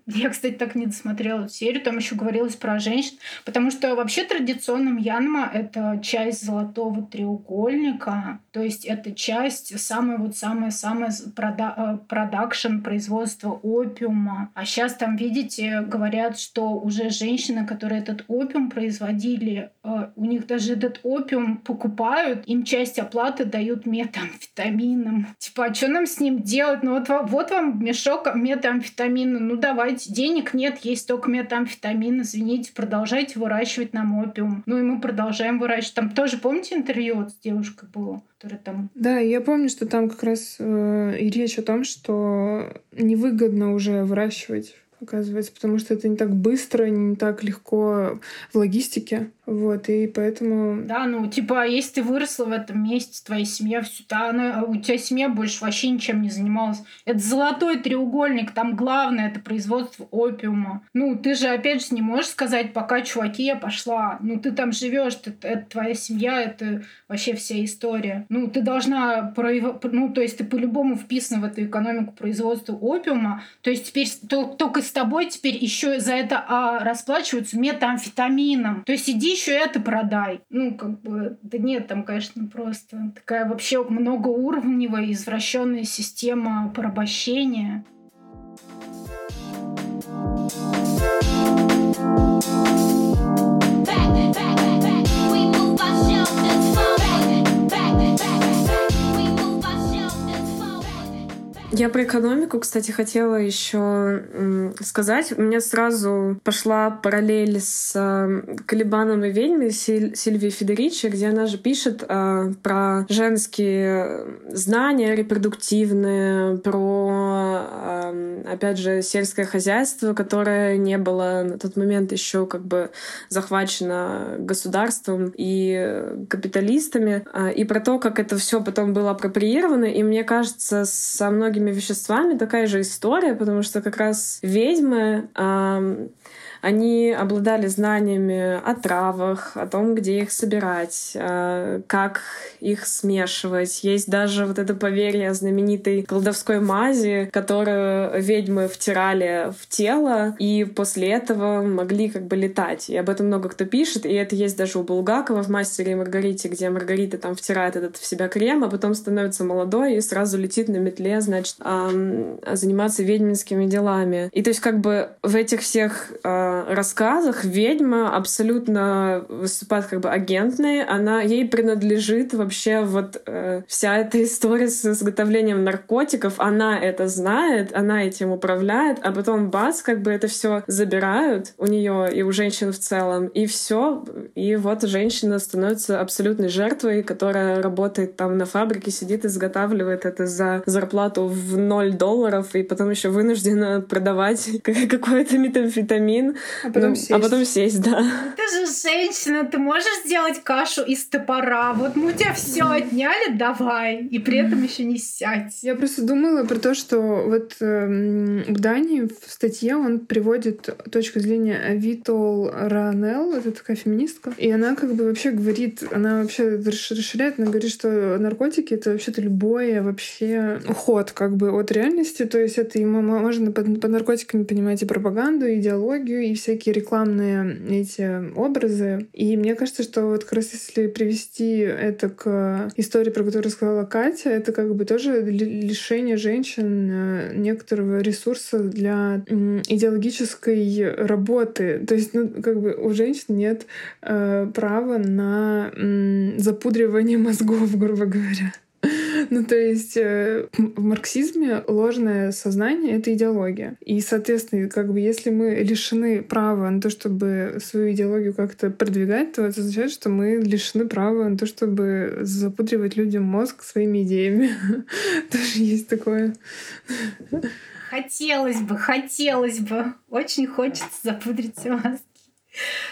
я, кстати, так не досмотрела эту серию, там еще говорилось про женщин, потому что вообще традиционно Мьянма — это часть золотого треугольника, то есть это часть, самая вот прода э, продакшн, производства опиума. А сейчас там, видите, говорят, что уже женщины, которые этот опиум производили, э, у них даже этот опиум покупают, им часть оплаты дают метамфетамином. Типа, а что нам с ним делать? Ну вот, вот вам мешок метамфетамина, ну давайте, денег нет, есть только метамфетамин, извините, продолжайте выращивать нам опиум. Ну и мы продолжаем выращивать. Там тоже, помните, интервью с девушкой было? которая там... Да, я помню, что там как раз э, и речь о том, что невыгодно уже выращивать оказывается, потому что это не так быстро, не так легко в логистике. Вот, и поэтому... Да, ну, типа, если ты выросла в этом месте, твоя семья все, да, она, а у тебя семья больше вообще ничем не занималась. Это золотой треугольник, там главное это производство опиума. Ну, ты же, опять же, не можешь сказать, пока, чуваки, я пошла. Ну, ты там живешь, это, это твоя семья, это вообще вся история. Ну, ты должна, прояв... ну, то есть ты по-любому вписана в эту экономику производства опиума. То есть теперь только с тобой теперь еще за это а, расплачиваются метамфетамином. То есть иди еще это продай. Ну, как бы, да нет, там, конечно, просто такая вообще многоуровневая извращенная система порабощения. Я про экономику, кстати, хотела еще сказать. У меня сразу пошла параллель с э, Калибаном и ведьмой Сильвией Федеричи, где она же пишет э, про женские знания репродуктивные, про, э, опять же, сельское хозяйство, которое не было на тот момент еще как бы захвачено государством и капиталистами, и про то, как это все потом было апроприировано. И мне кажется, со многими веществами такая же история, потому что как раз ведьмы они обладали знаниями о травах, о том, где их собирать, э, как их смешивать. Есть даже вот это поверье о знаменитой колдовской мази, которую ведьмы втирали в тело, и после этого могли как бы летать. И об этом много кто пишет, и это есть даже у Булгакова в «Мастере и Маргарите», где Маргарита там втирает этот в себя крем, а потом становится молодой и сразу летит на метле, значит, заниматься ведьминскими делами. И то есть как бы в этих всех э, рассказах ведьма абсолютно выступает как бы агентной, она ей принадлежит вообще вот э, вся эта история с изготовлением наркотиков, она это знает, она этим управляет, а потом бац, как бы это все забирают у нее и у женщин в целом, и все, и вот женщина становится абсолютной жертвой, которая работает там на фабрике, сидит, изготавливает это за зарплату в 0 долларов, и потом еще вынуждена продавать какой-то метамфетамин, а потом ну, сесть. А потом сесть, да. Ты же женщина, ты можешь сделать кашу из топора. Вот мы у тебя все отняли, давай. И при этом еще не сядь. Я просто думала про то, что вот э, в Дании в статье он приводит точку зрения Авитол Ранел, это такая феминистка, и она как бы вообще говорит, она вообще расширяет, она говорит, что наркотики — это вообще-то любое вообще уход как бы от реальности, то есть это и можно под, под наркотиками понимать и пропаганду, и идеологию, и всякие рекламные эти образы. И мне кажется, что вот как раз если привести это к истории, про которую сказала Катя, это как бы тоже лишение женщин э, некоторого ресурса для идеологической работы. То есть, ну, как бы у женщин нет э, права на м, запудривание мозгов, грубо говоря. Ну, то есть э, в марксизме ложное сознание — это идеология. И, соответственно, как бы если мы лишены права на то, чтобы свою идеологию как-то продвигать, то это означает, что мы лишены права на то, чтобы запудривать людям мозг своими идеями. Тоже есть такое. Хотелось бы, хотелось бы. Очень хочется запудрить мозг.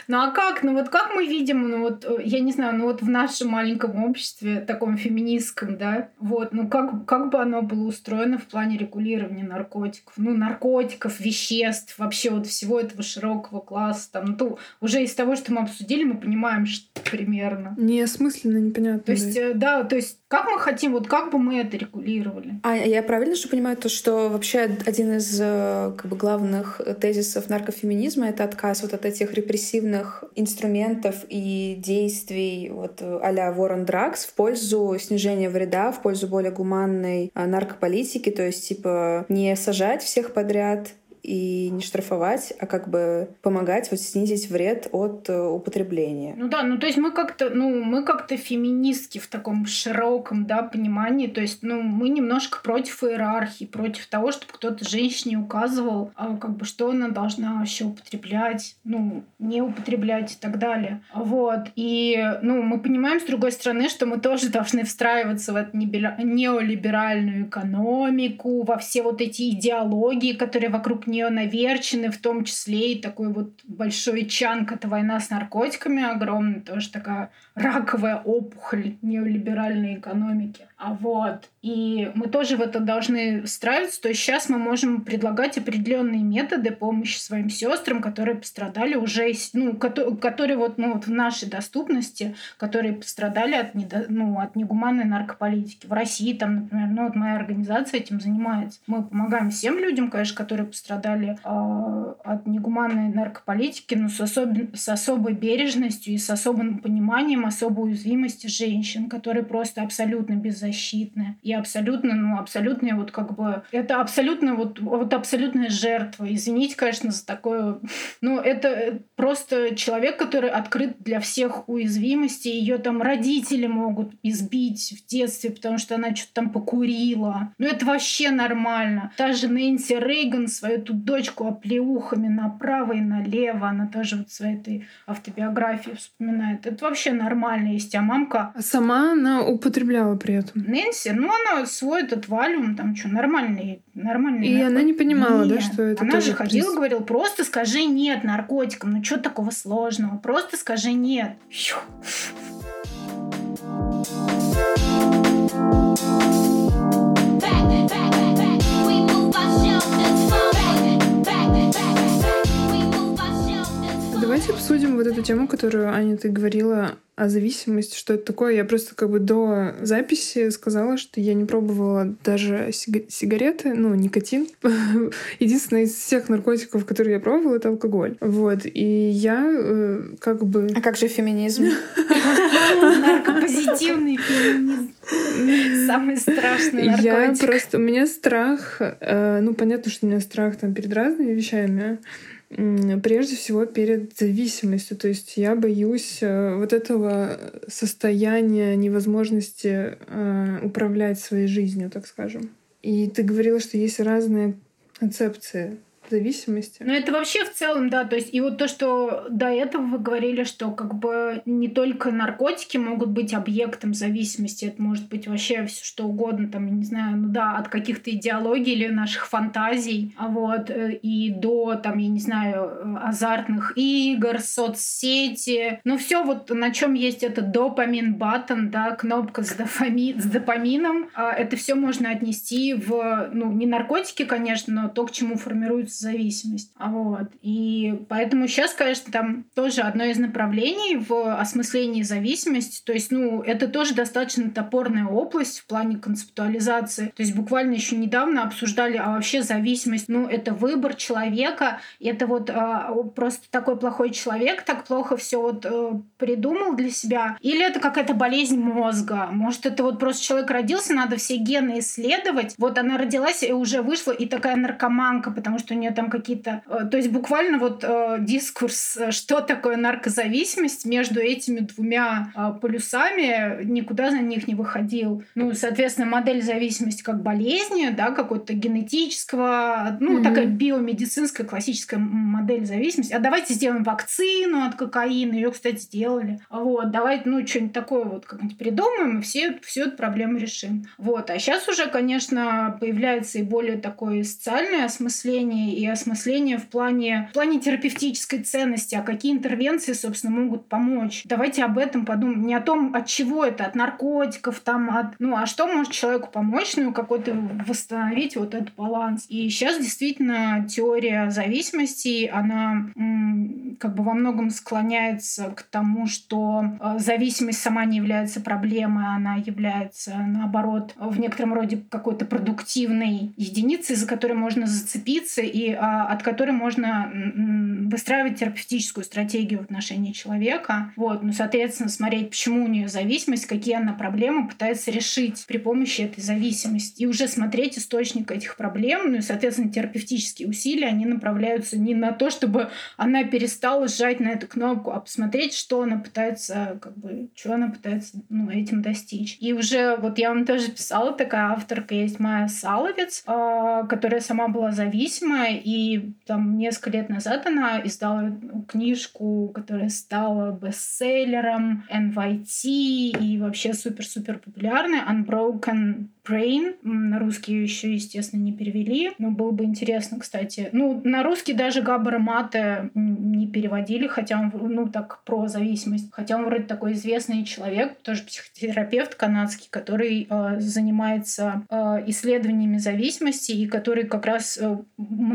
Ну а как? Ну вот как мы видим, ну вот, э, я не знаю, ну вот в нашем маленьком обществе, таком феминистском, да, вот, ну как, как бы оно было устроено в плане регулирования наркотиков? Ну, наркотиков, веществ, вообще вот всего этого широкого класса, там, ну, то уже из того, что мы обсудили, мы понимаем, что примерно. Неосмысленно, непонятно. То есть, да. Э, да, то есть, как мы хотим, вот как бы мы это регулировали? А я правильно же понимаю то, что вообще один из э, как бы главных тезисов наркофеминизма — это отказ вот от этих репрессивных инструментов и действий вот а-ля on Drugs в пользу снижения вреда, в пользу более гуманной а, наркополитики, то есть типа не сажать всех подряд, и не штрафовать, а как бы помогать вот снизить вред от э, употребления. Ну да, ну то есть мы как-то, ну мы как-то феминистки в таком широком, да, понимании, то есть, ну мы немножко против иерархии, против того, чтобы кто-то женщине указывал, а, как бы что она должна вообще употреблять, ну не употреблять и так далее. Вот и, ну мы понимаем с другой стороны, что мы тоже должны встраиваться в эту неолиберальную экономику, во все вот эти идеологии, которые вокруг нее наверчены, в том числе и такой вот большой чанк — это война с наркотиками огромная, тоже такая раковая опухоль неолиберальной экономики. А вот. И мы тоже в это должны встраиваться. То есть сейчас мы можем предлагать определенные методы помощи своим сестрам, которые пострадали уже, ну, которые вот, ну, вот в нашей доступности, которые пострадали от, недо, ну, от негуманной наркополитики. В России там, например, ну, вот моя организация этим занимается. Мы помогаем всем людям, конечно, которые пострадали э, от негуманной наркополитики, но с, особ... с особой бережностью и с особым пониманием особой уязвимости женщин, которые просто абсолютно беззащитны. И абсолютно, ну, абсолютная вот как бы... Это абсолютно вот, вот абсолютная жертва. Извините, конечно, за такое... Ну, это просто человек, который открыт для всех уязвимостей. Ее там родители могут избить в детстве, потому что она что-то там покурила. Ну, это вообще нормально. Та же Нэнси Рейган свою тут дочку оплеухами направо и налево. Она тоже вот своей этой автобиографии вспоминает. Это вообще нормально есть. А мамка... А сама она употребляла при этом? Нэнси, ну она свой этот валюм, там что, нормальный, нормальный. И наркотик. она не понимала, нет. да, что это Она же ходила, приз... говорила, просто скажи нет наркотикам, ну что такого сложного, просто скажи нет. Фью. Давайте обсудим вот эту тему, которую, Аня, ты говорила о зависимости, что это такое. Я просто как бы до записи сказала, что я не пробовала даже сигареты, ну, никотин. Единственное из всех наркотиков, которые я пробовала, это алкоголь. Вот. И я э, как бы... А как же феминизм? Наркопозитивный феминизм. Самый страшный наркотик. Я просто... У меня страх... Э, ну, понятно, что у меня страх там перед разными вещами прежде всего перед зависимостью. То есть я боюсь э, вот этого состояния невозможности э, управлять своей жизнью, так скажем. И ты говорила, что есть разные концепции зависимости. Ну, это вообще в целом, да. То есть, и вот то, что до этого вы говорили, что как бы не только наркотики могут быть объектом зависимости, это может быть вообще все что угодно, там, я не знаю, ну да, от каких-то идеологий или наших фантазий, а вот, э, и до, там, я не знаю, азартных игр, соцсети, ну все вот на чем есть этот допамин баттон, да, кнопка с, дофами, с допамином, а это все можно отнести в, ну, не наркотики, конечно, но то, к чему формируется зависимость. А вот. И поэтому сейчас, конечно, там тоже одно из направлений в осмыслении зависимости. То есть, ну, это тоже достаточно топорная область в плане концептуализации. То есть буквально еще недавно обсуждали, а вообще зависимость, ну, это выбор человека, это вот а, просто такой плохой человек так плохо все вот а, придумал для себя, или это какая-то болезнь мозга, может, это вот просто человек родился, надо все гены исследовать, вот она родилась и уже вышла, и такая наркоманка, потому что у нее там какие-то... А, то есть буквально вот а, дискурс, что такое наркозависимость между этими двумя полюсами, никуда за них не выходил. Ну, соответственно, модель зависимости как болезни, да, какой-то генетического, ну, mm-hmm. такая биомедицинская классическая модель зависимости. А давайте сделаем вакцину от кокаина. Ее, кстати, сделали. Вот, давайте, ну, что-нибудь такое вот как-нибудь придумаем, и все, всю эту проблему решим. Вот. А сейчас уже, конечно, появляется и более такое социальное осмысление, и осмысление в плане, в плане терапевтической ценности, а какие интервенции, собственно, могут помочь. Давайте об этом подумаем. Не о том, от чего это, от наркотиков, там, от... Ну, а что может человеку помочь, ну, какой-то восстановить вот этот баланс. И сейчас действительно теория зависимости, она как бы во многом склоняется к тому, что э, зависимость сама не является проблемой, она является, наоборот, в некотором роде какой-то продуктивной единицей, за которой можно зацепиться и а, от которой можно выстраивать терапевтическую стратегию в отношении человека. Вот. Ну, соответственно, смотреть, почему у нее зависимость, какие она проблемы пытается решить при помощи этой зависимости. И уже смотреть источник этих проблем, ну и, соответственно, терапевтические усилия, они направляются не на то, чтобы она перестала сжать на эту кнопку, а посмотреть, что она пытается, как бы, что она пытается ну, этим достичь. И уже вот я вам тоже писала, такая авторка есть Майя Саловец, э, которая сама была зависимая, и там несколько лет назад она издала книжку, которая стала бестселлером, NYT и вообще супер-супер популярная, Unbroken Brain. На русский еще, естественно, не перевели. Но было бы интересно, кстати. Ну, на русский даже Габбара Мате не переводили, хотя он, ну, так, про зависимость. Хотя он вроде такой известный человек, тоже психотерапевт канадский, который э, занимается э, исследованиями зависимости и который как раз э,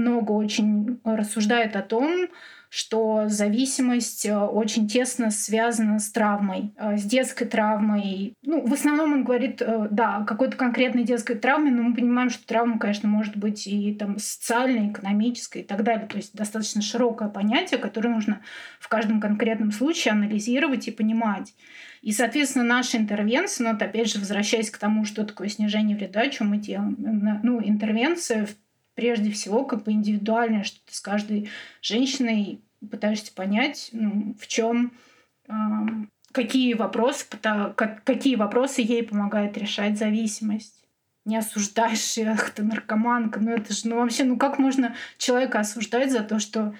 много очень рассуждает о том, что зависимость э, очень тесно связана с травмой, э, с детской травмой. Ну, в основном он говорит, э, да, о какой-то конкретной детской травме, но мы понимаем, что травма, конечно, может быть и там социальной, экономической и так далее. То есть достаточно широкое понятие, которое нужно в каждом конкретном случае анализировать и понимать. И, соответственно, наша интервенция, ну, вот опять же, возвращаясь к тому, что такое снижение вреда, что мы делаем, ну, интервенция прежде всего как бы индивидуальная, что ты с каждой женщиной пытаешься понять, ну, в чем э, какие вопросы, какие вопросы ей помогает решать зависимость. Не осуждаешь, ах, ты наркоманка, ну это же, ну вообще, ну как можно человека осуждать за то, что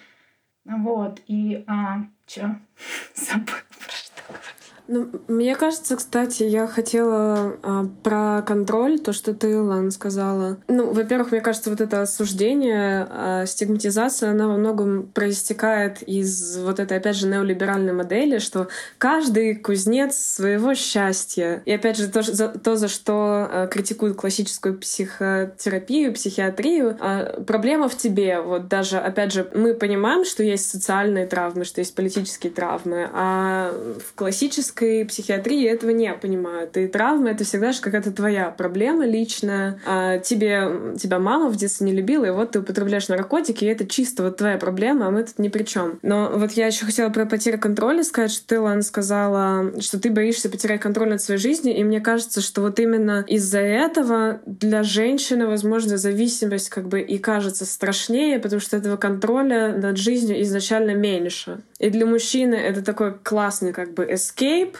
вот, и, а, чё, забыл про что. Ну, мне кажется, кстати, я хотела а, про контроль, то, что ты, Лан, сказала. Ну, во-первых, мне кажется, вот это осуждение, а, стигматизация, она во многом проистекает из вот этой, опять же, неолиберальной модели, что каждый кузнец своего счастья. И опять же, то, за, то за что а, критикуют классическую психотерапию, психиатрию, а, проблема в тебе. Вот даже, опять же, мы понимаем, что есть социальные травмы, что есть политические травмы, а в классической клинической психиатрии этого не понимают. И травма — это всегда же какая-то твоя проблема личная. А тебе, тебя мама в детстве не любила, и вот ты употребляешь наркотики, и это чисто вот твоя проблема, а мы тут ни при чем. Но вот я еще хотела про потерю контроля сказать, что ты, Лан, сказала, что ты боишься потерять контроль над своей жизнью, и мне кажется, что вот именно из-за этого для женщины, возможно, зависимость как бы и кажется страшнее, потому что этого контроля над жизнью изначально меньше. И для мужчины это такой классный как бы escape.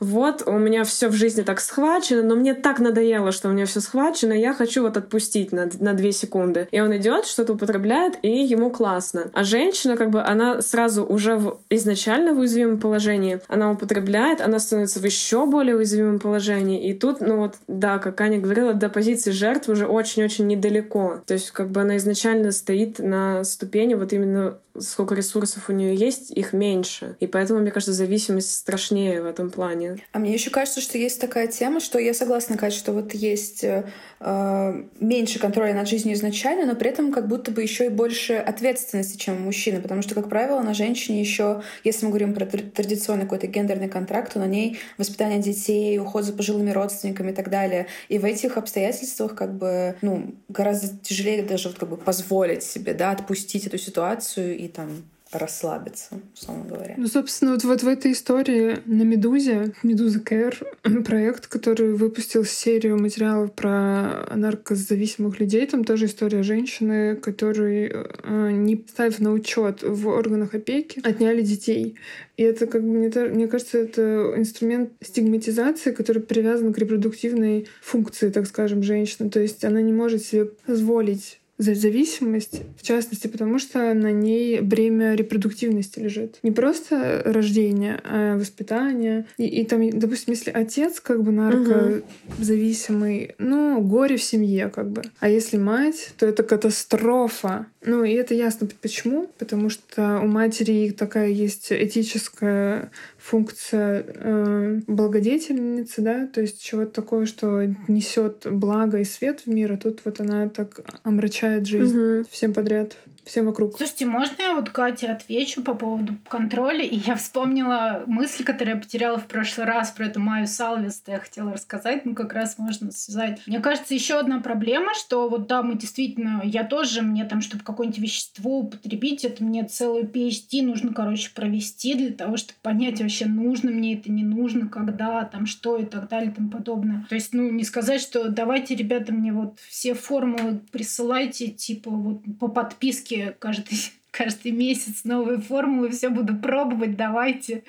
Вот, у меня все в жизни так схвачено, но мне так надоело, что у меня все схвачено, я хочу вот отпустить на, на две секунды. И он идет, что-то употребляет, и ему классно. А женщина, как бы, она сразу уже в, изначально в уязвимом положении, она употребляет, она становится в еще более уязвимом положении. И тут, ну вот, да, как Аня говорила, до позиции жертвы уже очень-очень недалеко. То есть, как бы она изначально стоит на ступени вот именно сколько ресурсов у нее есть, их меньше. И поэтому, мне кажется, зависимость страшнее в этом плане. А мне еще кажется, что есть такая тема, что я согласна, Катя, что вот есть э, э, меньше контроля над жизнью изначально, но при этом как будто бы еще и больше ответственности, чем у мужчины, потому что, как правило, на женщине еще, если мы говорим про традиционный какой-то гендерный контракт, то на ней воспитание детей, уход за пожилыми родственниками и так далее. И в этих обстоятельствах как бы, ну, гораздо тяжелее даже вот как бы позволить себе, да, отпустить эту ситуацию и там расслабиться, условно говоря. Ну, собственно, вот, вот в этой истории на «Медузе», «Медуза Кэр», проект, который выпустил серию материалов про наркозависимых людей, там тоже история женщины, которой, э, не ставив на учет в органах опеки, отняли детей. И это, как бы, мне, мне кажется, это инструмент стигматизации, который привязан к репродуктивной функции, так скажем, женщины. То есть она не может себе позволить зависимость, в частности, потому что на ней бремя репродуктивности лежит. Не просто рождение, а воспитание. И, и там, допустим, если отец как бы наркозависимый, ну, горе в семье как бы. А если мать, то это катастрофа. Ну, и это ясно почему. Потому что у матери такая есть этическая функция э, благодетельницы, да, то есть чего-то такое, что несет благо и свет в мир, а тут вот она так омрачает жизнь угу. всем подряд всем вокруг. Слушайте, можно я вот Кате отвечу по поводу контроля? И я вспомнила мысль, которую я потеряла в прошлый раз про эту Майю Салвест, я хотела рассказать, ну как раз можно связать. Мне кажется, еще одна проблема, что вот да, мы действительно, я тоже, мне там, чтобы какое-нибудь вещество употребить, это мне целую PhD нужно, короче, провести для того, чтобы понять вообще, нужно мне это, не нужно, когда, там, что и так далее и тому подобное. То есть, ну, не сказать, что давайте, ребята, мне вот все формулы присылайте, типа, вот по подписке каждый, каждый месяц новые формулы, все буду пробовать, давайте.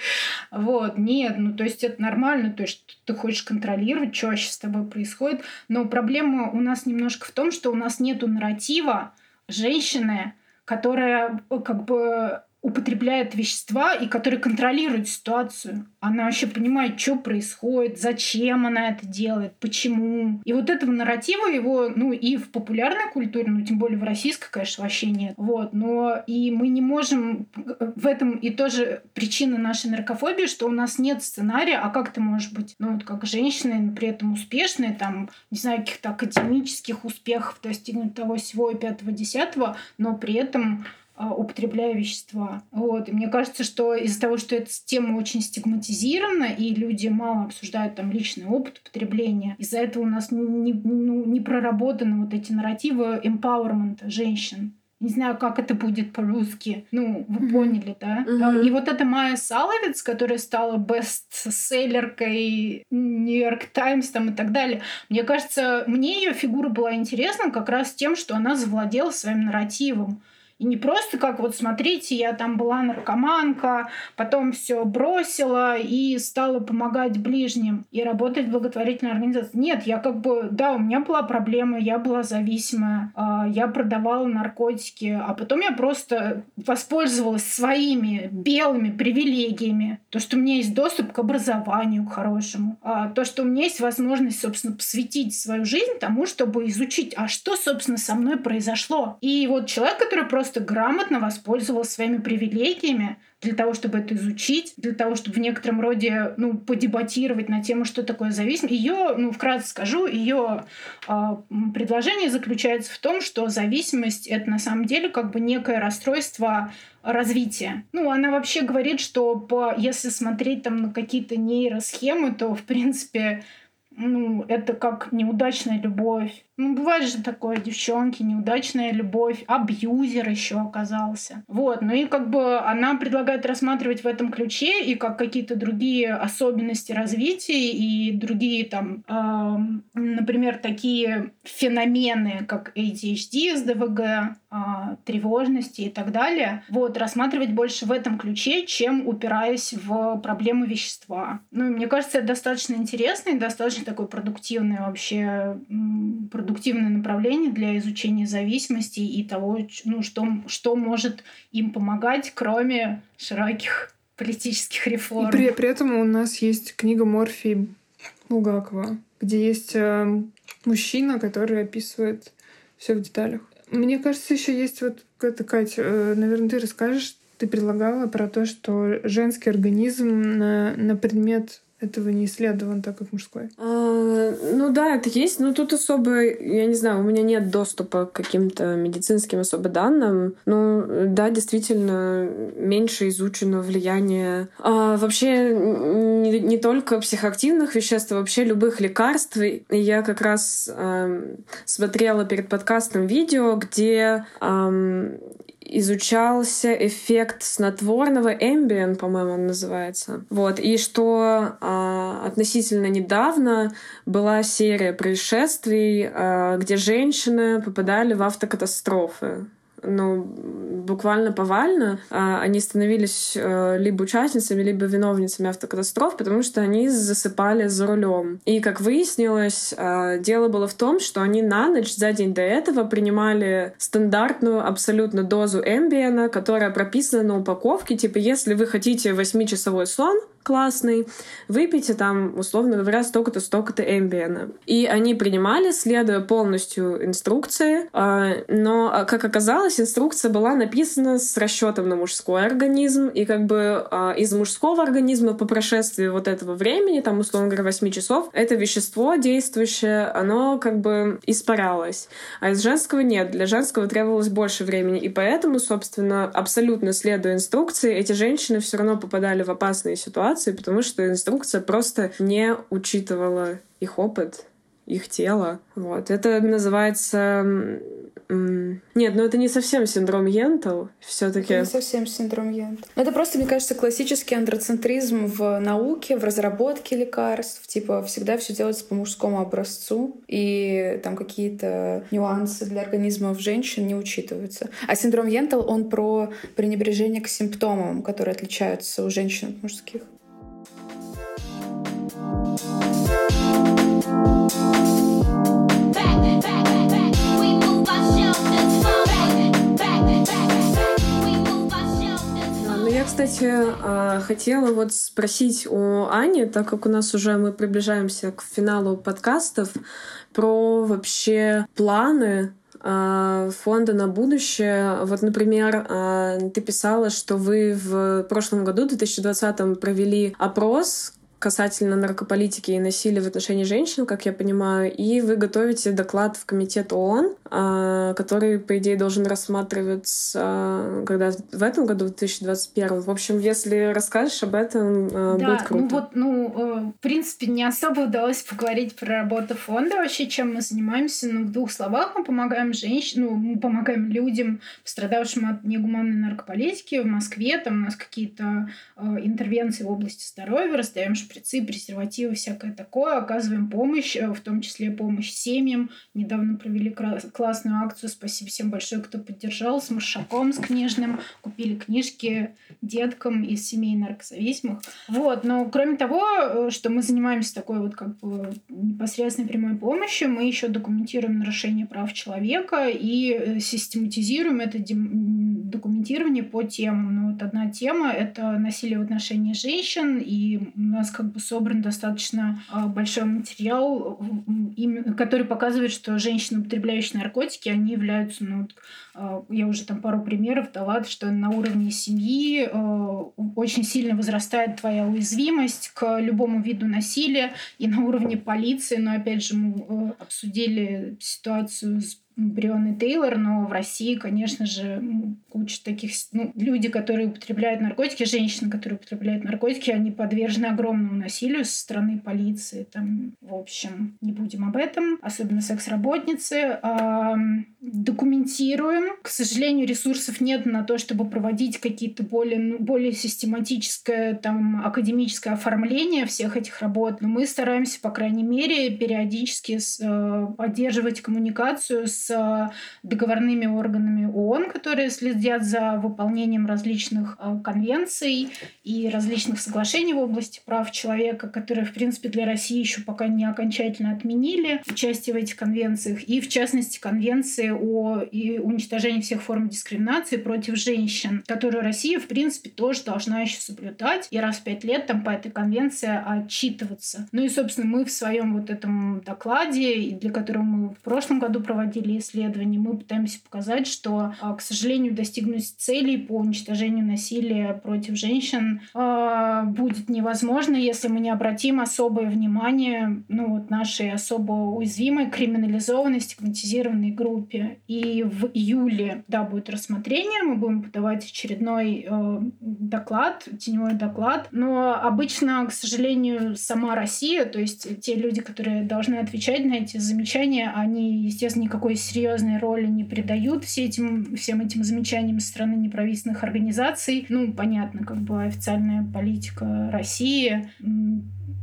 Вот, нет, ну то есть это нормально, то есть ты хочешь контролировать, что вообще с тобой происходит, но проблема у нас немножко в том, что у нас нету нарратива женщины, которая как бы употребляет вещества и который контролирует ситуацию. Она вообще понимает, что происходит, зачем она это делает, почему. И вот этого нарратива его, ну, и в популярной культуре, ну, тем более в российской, конечно, вообще нет. Вот. Но и мы не можем... В этом и тоже причина нашей наркофобии, что у нас нет сценария, а как ты можешь быть, ну, вот как женщина, при этом успешной, там, не знаю, каких-то академических успехов достигнуть того всего и пятого, десятого, но при этом употребляя вещества. Вот. И мне кажется, что из-за того, что эта тема очень стигматизирована, и люди мало обсуждают там личный опыт употребления, из-за этого у нас не, ну, не проработаны вот эти нарративы empowerment женщин. Не знаю, как это будет по-русски. Ну, вы mm-hmm. поняли, да? Mm-hmm. И вот эта Майя Саловец, которая стала бестселлеркой Нью-Йорк Таймс там и так далее. Мне кажется, мне ее фигура была интересна как раз тем, что она завладела своим нарративом. И не просто как вот смотрите, я там была наркоманка, потом все бросила и стала помогать ближним и работать в благотворительной организации. Нет, я как бы, да, у меня была проблема, я была зависимая, а, я продавала наркотики, а потом я просто воспользовалась своими белыми привилегиями. То, что у меня есть доступ к образованию, к хорошему. А, то, что у меня есть возможность, собственно, посвятить свою жизнь тому, чтобы изучить, а что, собственно, со мной произошло. И вот человек, который просто просто грамотно воспользовался своими привилегиями для того, чтобы это изучить, для того, чтобы в некотором роде ну, подебатировать на тему, что такое зависимость. Ее, ну, вкратце скажу, ее э, предложение заключается в том, что зависимость — это на самом деле как бы некое расстройство развития. Ну, она вообще говорит, что по, если смотреть там на какие-то нейросхемы, то, в принципе, ну, это как неудачная любовь. Ну, бывает же такое, девчонки, неудачная любовь, абьюзер еще оказался. Вот, ну и как бы она предлагает рассматривать в этом ключе и как какие-то другие особенности развития и другие там, э, например, такие феномены, как ADHD, СДВГ, э, тревожности и так далее. Вот, рассматривать больше в этом ключе, чем упираясь в проблему вещества. Ну, мне кажется, это достаточно интересно и достаточно такой продуктивный вообще продуктивное направление для изучения зависимости и того, ну, что, что может им помогать, кроме широких политических реформ. И при, при этом у нас есть книга Морфи Булгакова, где есть э, мужчина, который описывает все в деталях. Мне кажется, еще есть вот это, Катя, э, наверное, ты расскажешь, ты предлагала про то, что женский организм на, на предмет этого не исследован так, как мужской? А, ну да, это есть, но тут особо, я не знаю, у меня нет доступа к каким-то медицинским особо данным. Ну да, действительно, меньше изучено влияние а, вообще не, не только психоактивных веществ, а вообще любых лекарств. И я как раз а, смотрела перед подкастом видео, где а, изучался эффект снотворного Ambien, по-моему, он называется. Вот. И что а, относительно недавно была серия происшествий, а, где женщины попадали в автокатастрофы ну, буквально повально, а, они становились э, либо участницами, либо виновницами автокатастроф, потому что они засыпали за рулем. И, как выяснилось, а, дело было в том, что они на ночь, за день до этого, принимали стандартную абсолютно дозу эмбиена, которая прописана на упаковке, типа, если вы хотите 8-часовой сон, классный, выпейте там, условно говоря, столько-то, столько-то эмбиена. И они принимали, следуя полностью инструкции, а, но, как оказалось, инструкция была написана с расчетом на мужской организм, и как бы а, из мужского организма по прошествии вот этого времени, там, условно говоря, 8 часов, это вещество действующее, оно как бы испарялось. А из женского нет. Для женского требовалось больше времени. И поэтому, собственно, абсолютно следуя инструкции, эти женщины все равно попадали в опасные ситуации, ситуации, потому что инструкция просто не учитывала их опыт, их тело. Вот. Это называется... Нет, ну это не совсем синдром Йентл, все-таки. Не совсем синдром Йентл. Это просто, мне кажется, классический андроцентризм в науке, в разработке лекарств. Типа всегда все делается по мужскому образцу, и там какие-то нюансы для организмов женщин не учитываются. А синдром Йентл, он про пренебрежение к симптомам, которые отличаются у женщин от мужских. Я, кстати, а, хотела вот спросить у Ани, так как у нас уже мы приближаемся к финалу подкастов, про вообще планы а, фонда на будущее. Вот, например, а, ты писала, что вы в прошлом году, в 2020, провели опрос, касательно наркополитики и насилия в отношении женщин, как я понимаю, и вы готовите доклад в комитет ООН, а, который, по идее, должен рассматриваться когда в этом году, в 2021. В общем, если расскажешь об этом, а, да, будет круто. Ну вот, ну, э, в принципе, не особо удалось поговорить про работу фонда, вообще, чем мы занимаемся. Ну, в двух словах мы помогаем женщинам, ну, мы помогаем людям, пострадавшим от негуманной наркополитики в Москве. Там у нас какие-то э, интервенции в области здоровья, раздаем шприцы, презервативы, всякое такое. Оказываем помощь, э, в том числе помощь семьям. Недавно провели классную акцию. Спасибо всем большое, кто поддержал. С Маршаком, с книжным. Купили книжки деткам из семей наркозависимых. Вот. Но кроме того, э, что мы занимаемся такой вот как бы непосредственной прямой помощью, мы еще документируем нарушение прав человека и э, систематизируем это документирование по темам. Ну, вот одна тема — это насилие в отношении женщин, и у нас как бы собран достаточно а, большой материал, который показывает, что женщины, употребляющие наркотики, они являются, ну, а, я уже там пару примеров дала, что на уровне семьи а, очень сильно возрастает твоя уязвимость к любому виду насилия, и на уровне полиции, но опять же мы обсудили ситуацию с Брион Тейлор, но в России, конечно же, куча таких... Ну, люди, которые употребляют наркотики, женщины, которые употребляют наркотики, они подвержены огромному насилию со стороны полиции. Там, в общем, не будем об этом. Особенно секс-работницы. Документируем. К сожалению, ресурсов нет на то, чтобы проводить какие-то более, ну, более систематическое, там, академическое оформление всех этих работ. Но мы стараемся, по крайней мере, периодически э, поддерживать коммуникацию с с договорными органами ООН, которые следят за выполнением различных э, конвенций и различных соглашений в области прав человека, которые, в принципе, для России еще пока не окончательно отменили участие в этих конвенциях, и, в частности, конвенции о и уничтожении всех форм дискриминации против женщин, которую Россия, в принципе, тоже должна еще соблюдать, и раз в пять лет там по этой конвенции отчитываться. Ну и, собственно, мы в своем вот этом докладе, для которого мы в прошлом году проводили провели исследования, мы пытаемся показать, что, а, к сожалению, достигнуть целей по уничтожению насилия против женщин а, будет невозможно, если мы не обратим особое внимание ну, вот нашей особо уязвимой, криминализованной, стигматизированной группе. И в июле, да, будет рассмотрение, мы будем подавать очередной э, доклад, теневой доклад. Но обычно, к сожалению, сама Россия, то есть те люди, которые должны отвечать на эти замечания, они, естественно, никакой серьезной роли не придают все этим, всем этим замечаниям со стороны неправительственных организаций. Ну, понятно, как бы официальная политика России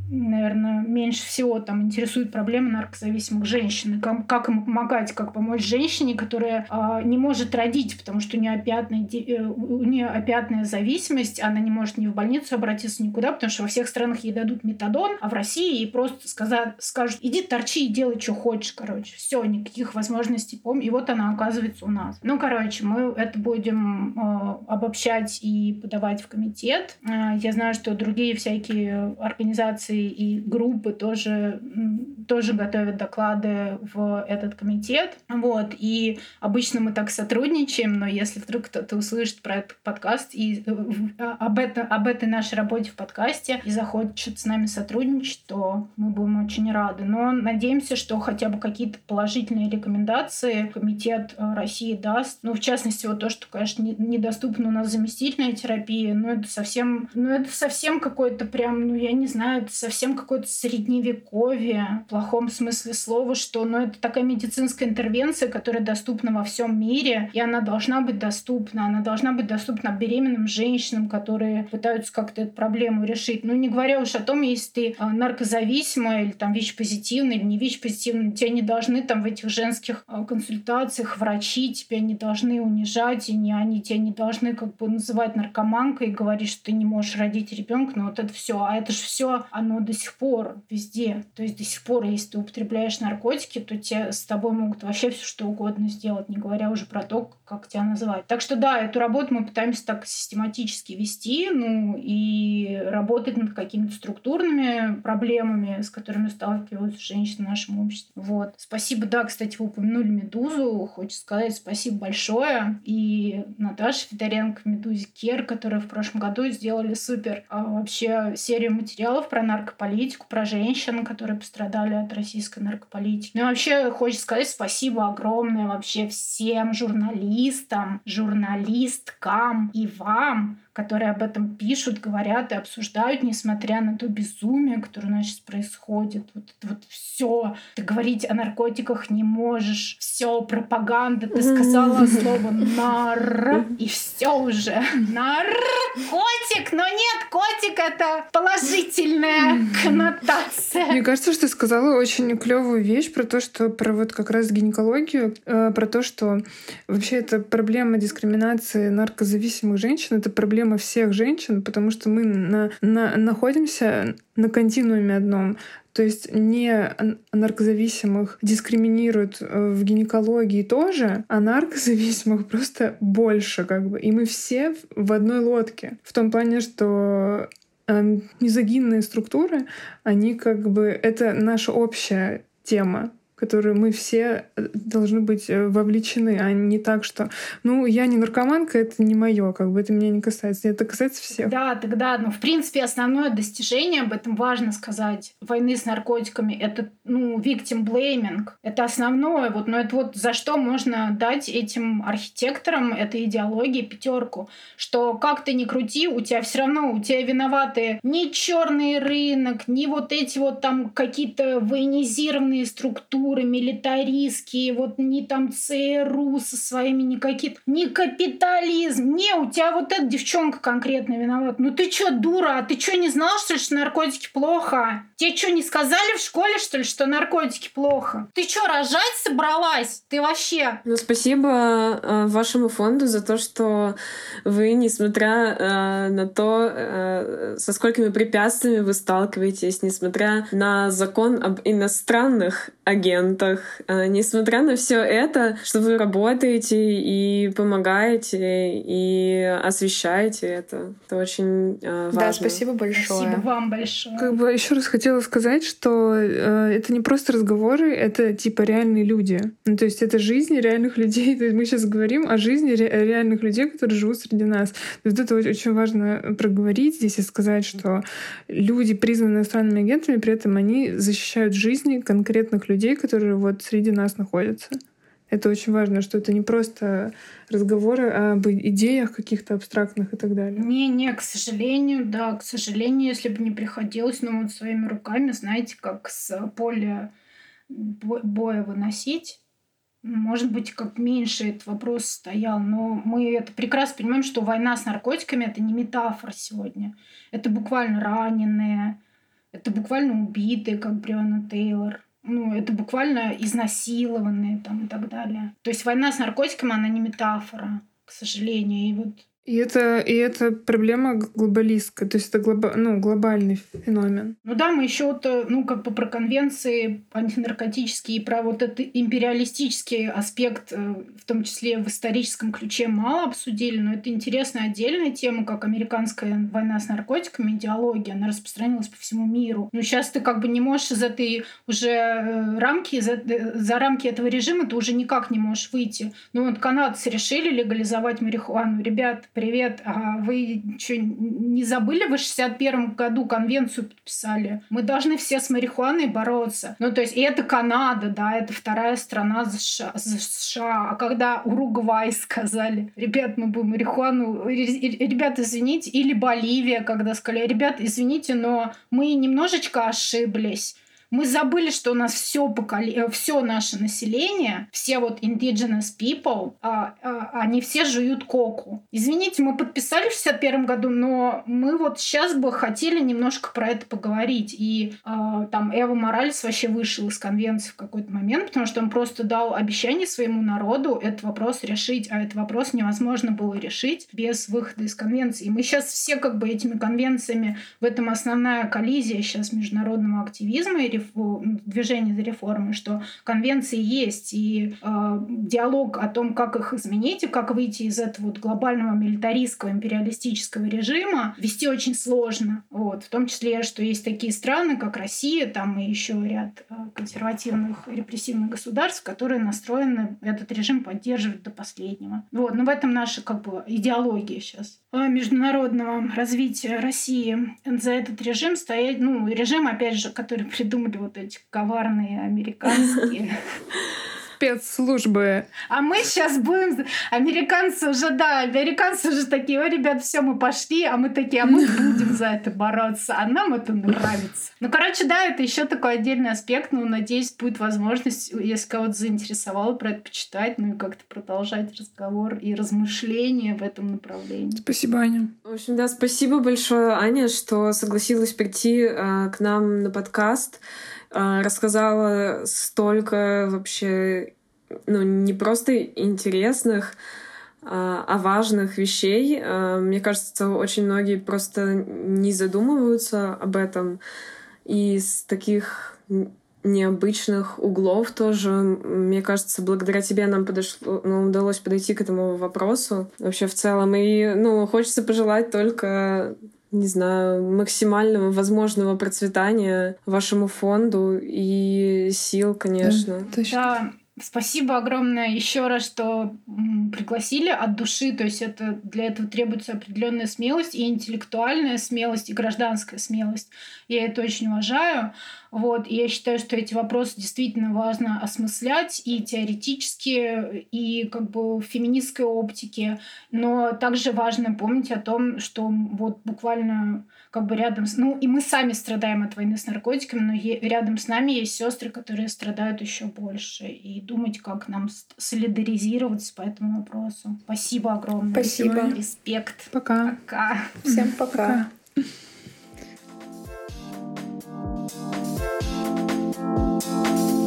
наверное, меньше всего там интересует проблема наркозависимых женщин. Как, как им помогать, как помочь женщине, которая э, не может родить, потому что у нее, опиатная, э, у нее опиатная зависимость, она не может ни в больницу обратиться никуда, потому что во всех странах ей дадут метадон, а в России ей просто сказать, скажут, иди торчи и делай, что хочешь, короче. Все, никаких возможностей помни. И вот она оказывается у нас. Ну, короче, мы это будем э, обобщать и подавать в комитет. Э, я знаю, что другие всякие организации и группы тоже, тоже готовят доклады в этот комитет. Вот. И обычно мы так сотрудничаем, но если вдруг кто-то услышит про этот подкаст и э, а, об, это, об этой нашей работе в подкасте и захочет с нами сотрудничать, то мы будем очень рады. Но надеемся, что хотя бы какие-то положительные рекомендации комитет э, России даст. Ну, в частности, вот то, что, конечно, недоступна у нас заместительная терапия, но это совсем, ну, это совсем какой-то прям, ну, я не знаю, это совсем какое-то средневековье, в плохом смысле слова, что ну, это такая медицинская интервенция, которая доступна во всем мире, и она должна быть доступна. Она должна быть доступна беременным женщинам, которые пытаются как-то эту проблему решить. Ну, не говоря уж о том, если ты а, наркозависимая или там ВИЧ-позитивная или не ВИЧ-позитивная, тебя не должны там в этих женских а, консультациях врачи тебя не должны унижать, и не, они тебя не должны как бы называть наркоманкой и говорить, что ты не можешь родить ребенка, но вот это все. А это же все, оно до сих пор везде. То есть до сих пор, если ты употребляешь наркотики, то те с тобой могут вообще все что угодно сделать, не говоря уже про то, как тебя называть. Так что да, эту работу мы пытаемся так систематически вести, ну и работать над какими-то структурными проблемами, с которыми сталкиваются женщины в нашем обществе. Вот. Спасибо, да, кстати, вы упомянули Медузу. Хочется сказать спасибо большое. И Наташа Федоренко, Медузе Кер, которые в прошлом году сделали супер а, вообще серию материалов про наркополитику, про женщин, которые пострадали от российской наркополитики. Ну и вообще хочется сказать спасибо огромное вообще всем журналистам, журналисткам и вам, которые об этом пишут, говорят и обсуждают, несмотря на то безумие, которое у нас сейчас происходит. Вот это вот все. Ты говорить о наркотиках не можешь. Все, пропаганда. Ты сказала слово нар, и все уже. Наркотик! Но нет, котик это положительная коннотация. Мне кажется, что ты сказала очень клевую вещь про то, что про вот как раз гинекологию, э, про то, что вообще это проблема дискриминации наркозависимых женщин, это проблема проблема всех женщин, потому что мы на, на, находимся на континууме одном. То есть не наркозависимых дискриминируют э, в гинекологии тоже, а наркозависимых просто больше как бы. И мы все в одной лодке. В том плане, что э, мизогинные структуры, они как бы... Это наша общая тема которую мы все э, должны быть э, вовлечены, а не так, что, ну, я не наркоманка, это не мое, как бы это меня не касается. Это касается всех. Да, тогда, ну, в принципе, основное достижение, об этом важно сказать, войны с наркотиками, это, ну, victim blaming. Это основное, вот, но это вот за что можно дать этим архитекторам этой идеологии пятерку, что как ты ни крути, у тебя все равно, у тебя виноваты ни черный рынок, ни вот эти вот там какие-то военизированные структуры, структуры милитаристские, вот не там ЦРУ со своими никакие, не капитализм. Не, у тебя вот эта девчонка конкретно виновата. Ну ты чё, дура, а ты чё не знал, что, ли, что наркотики плохо? Тебе что, не сказали в школе, что ли, что наркотики плохо? Ты чё, рожать собралась? Ты вообще... Ну, спасибо э, вашему фонду за то, что вы, несмотря э, на то, э, со сколькими препятствиями вы сталкиваетесь, несмотря на закон об иностранных агентах, документах. А, несмотря на все это, что вы работаете и помогаете, и освещаете это. Это очень э, важно. Да, спасибо большое. Спасибо вам большое. Как бы еще раз хотела сказать, что э, это не просто разговоры, это типа реальные люди. Ну, то есть это жизни реальных людей. То есть мы сейчас говорим о жизни ре- реальных людей, которые живут среди нас. Вот это очень важно проговорить здесь и сказать, что люди, признанные иностранными агентами, при этом они защищают жизни конкретных людей, которые вот среди нас находятся. Это очень важно, что это не просто разговоры об идеях каких-то абстрактных и так далее. Не-не, к сожалению, да, к сожалению, если бы не приходилось, ну вот своими руками, знаете, как с поля боя выносить, может быть, как меньше этот вопрос стоял, но мы это прекрасно понимаем, что война с наркотиками это не метафора сегодня. Это буквально раненые, это буквально убитые, как Бриана Тейлор. Ну, это буквально изнасилованные там и так далее. То есть война с наркотиками, она не метафора, к сожалению. И вот и это, и это проблема глобалистская, то есть это глоба, ну, глобальный феномен. Ну да, мы еще вот, э, ну, как бы про конвенции антинаркотические и про вот этот империалистический аспект, э, в том числе в историческом ключе, мало обсудили, но это интересная отдельная тема, как американская война с наркотиками, идеология, она распространилась по всему миру. Но сейчас ты как бы не можешь из этой уже э, рамки, за, за рамки этого режима ты уже никак не можешь выйти. Ну вот канадцы решили легализовать марихуану. Ребят, Привет. А вы что, не забыли? Вы в 61 году конвенцию подписали. Мы должны все с марихуаной бороться. Ну, то есть, и это Канада, да, это вторая страна за США. За США. А когда Уругвай сказали, ребят, мы будем марихуану... Ребят, извините. Или Боливия, когда сказали, ребят, извините, но мы немножечко ошиблись. Мы забыли, что у нас все, поколе... Э, все наше население, все вот indigenous people, а, а, они все жуют коку. Извините, мы подписали в 61 году, но мы вот сейчас бы хотели немножко про это поговорить. И а, там Эва Моралес вообще вышел из конвенции в какой-то момент, потому что он просто дал обещание своему народу этот вопрос решить, а этот вопрос невозможно было решить без выхода из конвенции. И мы сейчас все как бы этими конвенциями, в этом основная коллизия сейчас международного активизма и движение за реформы, что конвенции есть, и э, диалог о том, как их изменить и как выйти из этого вот глобального милитаристского империалистического режима, вести очень сложно. Вот. В том числе, что есть такие страны, как Россия, там и еще ряд э, консервативных репрессивных государств, которые настроены этот режим поддерживать до последнего. Вот. Но в этом наша как бы идеология сейчас международного развития России за этот режим стоять, ну, режим, опять же, который придумали вот эти коварные американские спецслужбы. А мы сейчас будем... Американцы уже, да, американцы уже такие, о, ребят, все, мы пошли, а мы такие, а мы будем за это бороться, а нам это нравится. Ну, короче, да, это еще такой отдельный аспект, но, надеюсь, будет возможность, если кого-то заинтересовало, про это почитать, ну и как-то продолжать разговор и размышления в этом направлении. Спасибо, Аня. В общем, да, спасибо большое, Аня, что согласилась прийти э, к нам на подкаст. А, рассказала столько вообще, ну, не просто интересных, а, а важных вещей. А, мне кажется, очень многие просто не задумываются об этом. И с таких необычных углов тоже. Мне кажется, благодаря тебе нам подошло, ну, удалось подойти к этому вопросу вообще в целом. И, ну, хочется пожелать только не знаю, максимального возможного процветания вашему фонду и сил, конечно. Да, точно. Да, Спасибо огромное еще раз, что пригласили от души. То есть это для этого требуется определенная смелость и интеллектуальная смелость, и гражданская смелость. Я это очень уважаю. Вот. И я считаю, что эти вопросы действительно важно осмыслять и теоретически, и как бы в феминистской оптике. Но также важно помнить о том, что вот буквально как бы рядом с... Ну, и мы сами страдаем от войны с наркотиками, но е... рядом с нами есть сестры, которые страдают еще больше. И думать, как нам солидаризироваться по этому вопросу. Спасибо огромное. Спасибо. Респект. Пока. Пока. Всем пока. пока. Thank you.